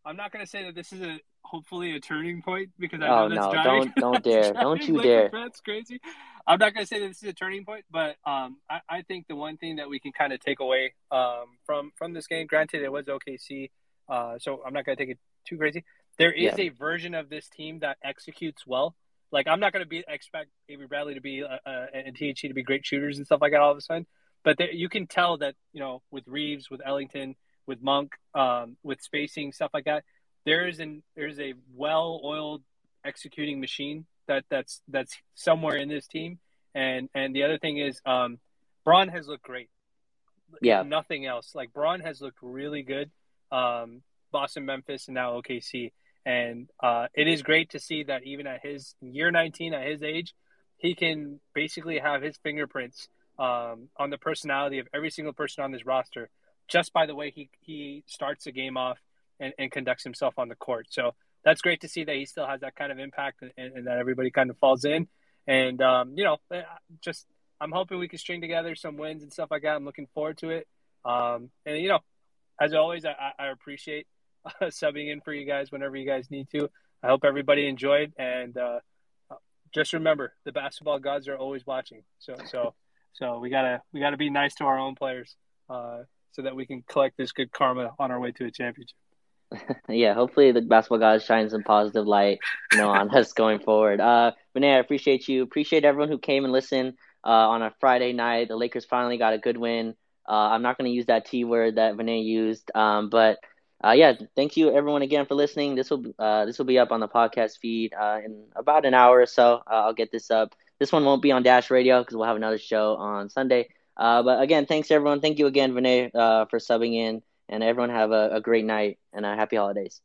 I'm not going to say that this is a hopefully a turning point because I know oh, that's no, driving. Don't don't dare! don't you dare! That's crazy. I'm not going to say that this is a turning point, but um, I, I, think the one thing that we can kind of take away um, from from this game, granted it was OKC, uh, so I'm not going to take it too crazy. There is yeah. a version of this team that executes well. Like I'm not going to be expect Avery Bradley to be uh, uh, and THT to be great shooters and stuff like that all of a sudden, but there, you can tell that you know with Reaves, with Ellington, with Monk, um, with spacing stuff like that. There is an there's a well-oiled executing machine that that's that's somewhere in this team. And and the other thing is, um, Bron has looked great. Yeah. Nothing else. Like Bron has looked really good. Um, Boston, Memphis, and now OKC. And uh, it is great to see that even at his year 19, at his age, he can basically have his fingerprints um, on the personality of every single person on this roster just by the way he he starts the game off and, and conducts himself on the court. So that's great to see that he still has that kind of impact and, and that everybody kind of falls in. And um, you know, eh, just I'm hoping we can string together some wins and stuff like that. I'm looking forward to it. Um, and you know, as always, I, I appreciate uh, subbing in for you guys whenever you guys need to. I hope everybody enjoyed, and uh, just remember, the basketball gods are always watching. So, so, so we gotta we gotta be nice to our own players. Uh, so that we can collect this good karma on our way to a championship. yeah, hopefully the basketball gods shine some positive light, you know, on us going forward. Uh, Vinay, I appreciate you. Appreciate everyone who came and listened uh, on a Friday night. The Lakers finally got a good win. Uh, I'm not going to use that T word that Vinay used, um, but uh, yeah, thank you everyone again for listening. This will uh, this will be up on the podcast feed uh, in about an hour or so. Uh, I'll get this up. This one won't be on Dash Radio because we'll have another show on Sunday. Uh, but again, thanks everyone. Thank you again, Vinay, uh, for subbing in, and everyone have a, a great night and a happy holidays.